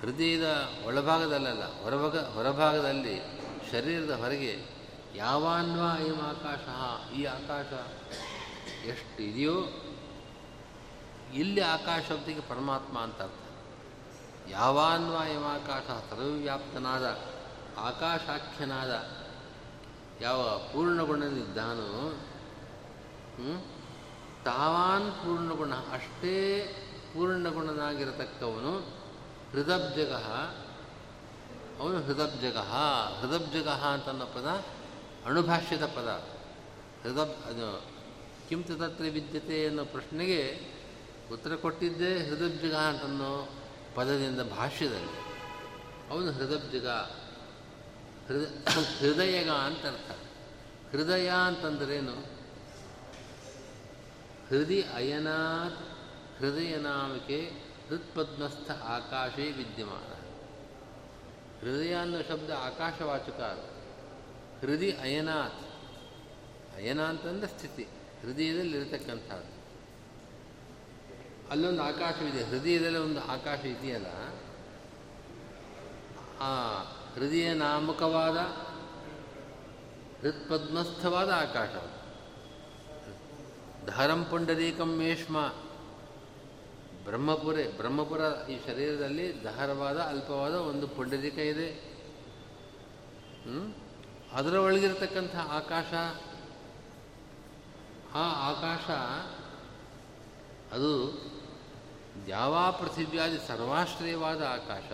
ಹೃದಯದ ಒಳಭಾಗದಲ್ಲಲ್ಲ, ಹೊರಭಾಗ, ಹೊರಭಾಗದಲ್ಲಿ ಶರೀರದ ಹೊರಗೆ ಯಾವಾನ್ವಾ ಆಕಾಶ ಈ ಆಕಾಶ ಎಷ್ಟು ಇದೆಯೋ ಇಲ್ಲಿ ಆಕಾಶ ಶಬ್ದಕ್ಕೆ ಪರಮಾತ್ಮ ಅಂತ ಅರ್ಥ. ಯಾವಾನ್ವಾಯವಾಕಾಶ ಸರ್ವವ್ಯಾಪ್ತನಾದ ಆಕಾಶಾಖ್ಯನಾದ ಯಾವ ಪೂರ್ಣಗುಣನಿದ್ದಾನೋ ತಾವಾನ್ ಪೂರ್ಣಗುಣ, ಅಷ್ಟೇ ಪೂರ್ಣಗುಣನಾಗಿರತಕ್ಕವನು ಹೃದಬ್ಜಗ. ಅವನು ಹೃದಬ್ಜಗ ಹೃದಬ್ಜಗ ಅಂತನ್ನೋ ಪದ, ಅಣುಭಾಷ್ಯದ ಪದ. ಹೃದಬ್, ಅದು ಕಿಂತು ತತ್ರ ವಿದ್ಯತೆ ಅನ್ನೋ ಪ್ರಶ್ನೆಗೆ ಉತ್ತರ ಕೊಟ್ಟಿದ್ದೇ ಹೃದಬ್ಜಿಗ ಅಂತನ್ನೋ ಪದದಿಂದ ಭಾಷ್ಯದಲ್ಲಿ. ಅವನು ಹೃದಬ್ಜಗ ಹೃದ, ಹೃದಯಗ ಅಂತ ಅರ್ಥ ಹೃದಯ ಅಂತಂದ್ರೇನು? ಹೃದಯ ಅಯನಾತ್ ಹೃದಯ ನಾಮಿಕೆ ಹೃತ್ಪದ್ಮಸ್ಥ ಆಕಾಶೇ ವಿದ್ಯಮಾನ. ಹೃದಯ ಅನ್ನೋ ಶಬ್ದ ಆಕಾಶವಾಚಕ ಹೃದಯ ಅಯನಾತ್, ಅಯನ ಅಂತಂದ್ರೆ ಸ್ಥಿತಿ, ಹೃದಯದಲ್ಲಿರತಕ್ಕಂಥದ್ದು. ಅಲ್ಲೊಂದು ಆಕಾಶವಿದೆ. ಹೃದಯದಲ್ಲಿ ಒಂದು ಆಕಾಶ ಇದೆಯಲ್ಲ? ಆ ಹೃದಯ ನಾಮಕವಾದ, ಹೃತ್ಪದ್ಮಸ್ಥವಾದ ಆಕಾಶ. ಧಾರಂ ಪುಂಡರೀಕಂ ಮೇಷ್ಮ. ಬ್ರಹ್ಮಪುರೆ, ಬ್ರಹ್ಮಪುರ ಈ ಶರೀರದಲ್ಲಿ ದಹರವಾದ ಅಲ್ಪವಾದ ಒಂದು ಪುಂಡರೀಕ ಇದೆ. ಅದರ ಒಳಗಿರತಕ್ಕಂಥ ಆಕಾಶ? ಆ ಆಕಾಶ ಅದು ಯಾವ ಪೃಥಿವ್ಯಾದಿ ಸರ್ವಾಶ್ರಯವಾದ ಆಕಾಶ?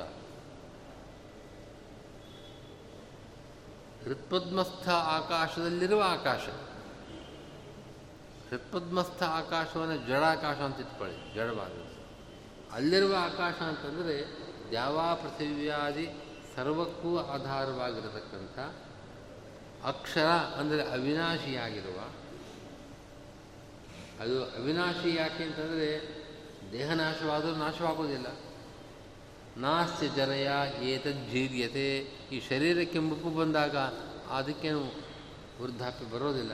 ಹೃತ್ಪದ್ಮಸ್ಥ ಆಕಾಶದಲ್ಲಿರುವ ಆಕಾಶ. ಹೃತ್ಪದ್ಮಸ್ಥ ಆಕಾಶವನ್ನು ಜಡಾಕಾಶ ಅಂತ ಇಟ್ಕೊಳ್ಳಿ ಜಡವಾದ ಅಲ್ಲಿರುವ ಆಕಾಶ ಅಂತಂದರೆ ದ್ಯಾವಾ ಪೃಥಿವ್ಯಾದಿ ಸರ್ವಕ್ಕೂ ಆಧಾರವಾಗಿರತಕ್ಕಂಥ ಅಕ್ಷರ ಅಂದರೆ ಅವಿನಾಶಿಯಾಗಿರುವ. ಅದು ಅವಿನಾಶಿ ಯಾಕೆ ಅಂತಂದರೆ ದೇಹ ನಾಶವಾದರೂ ನಾಶವಾಗುವುದಿಲ್ಲ. ನಾಸ್ತಿ ಜರಯ ಏತಜ್ಜೀರ್ಯತೆ ಈ ಶರೀರಕ್ಕೆ ಮುಪ್ಪು ಬಂದಾಗ ಅದಕ್ಕೇನು ವೃದ್ಧಾಪ್ಯ ಬರೋದಿಲ್ಲ.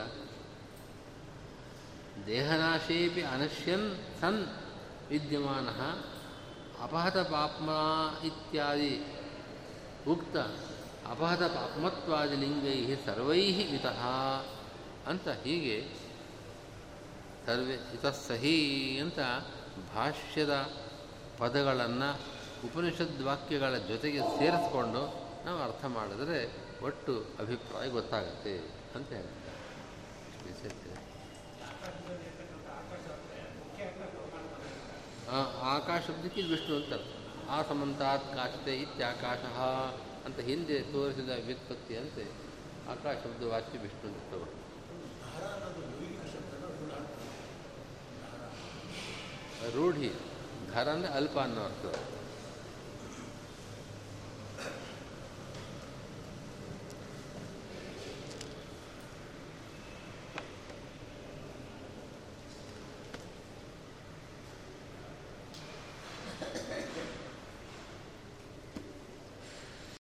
ದೇಹನಾಶೇಪಿ ಅನಶ್ಯನ್ ಸನ್ ವಿದ್ಯಮಾನ ಅಪಹತ ಪಾಪ್ಮ ಇತ್ಯಾದಿ. ಉಕ್ತ ಅಪಹತ ಪಾಪ್ಮತ್ವಾದಿ ಲಿಂಗೈ ಸರ್ವೈ ಇತಃ ಅಂತ ಹೀಗೆ ಸರ್ವೇ ಸಹಿ ಅಂತ ಭಾಷ್ಯದ ಪದಗಳನ್ನು ಉಪನಿಷದ್ ವಾಕ್ಯಗಳ ಜೊತೆಗೆ ಸೇರಿಸ್ಕೊಂಡು ನಾವು ಅರ್ಥ ಮಾಡಿದ್ರೆ ಒಟ್ಟು ಅಭಿಪ್ರಾಯ ಗೊತ್ತಾಗುತ್ತೆ ಅಂತ ಹೇಳ್ತಾರೆ. ಆಕಾಶ ಶಬ್ದಕ್ಕೆ ವಿಷ್ಣು ಅಂತ ಆ ಸಮಂತಾತ್ ಕಾಶತೆ ಇತ್ಯಾಕಾಶ ಅಂತ ಹಿಂದೆ ತೋರಿಸಿದ ವ್ಯುತ್ಪತ್ತಿಯಂತೆ ಆಕಾಶಬ್ದ ಆಕಾಶ ಶಬ್ದ ವಾಚ್ಯ ವಿಷ್ಣು ಅಂತ ರೂಢಿ ಧರ ಅಂದರೆ ಅಲ್ಪ ಅನ್ನೋ ಅರ್ಥ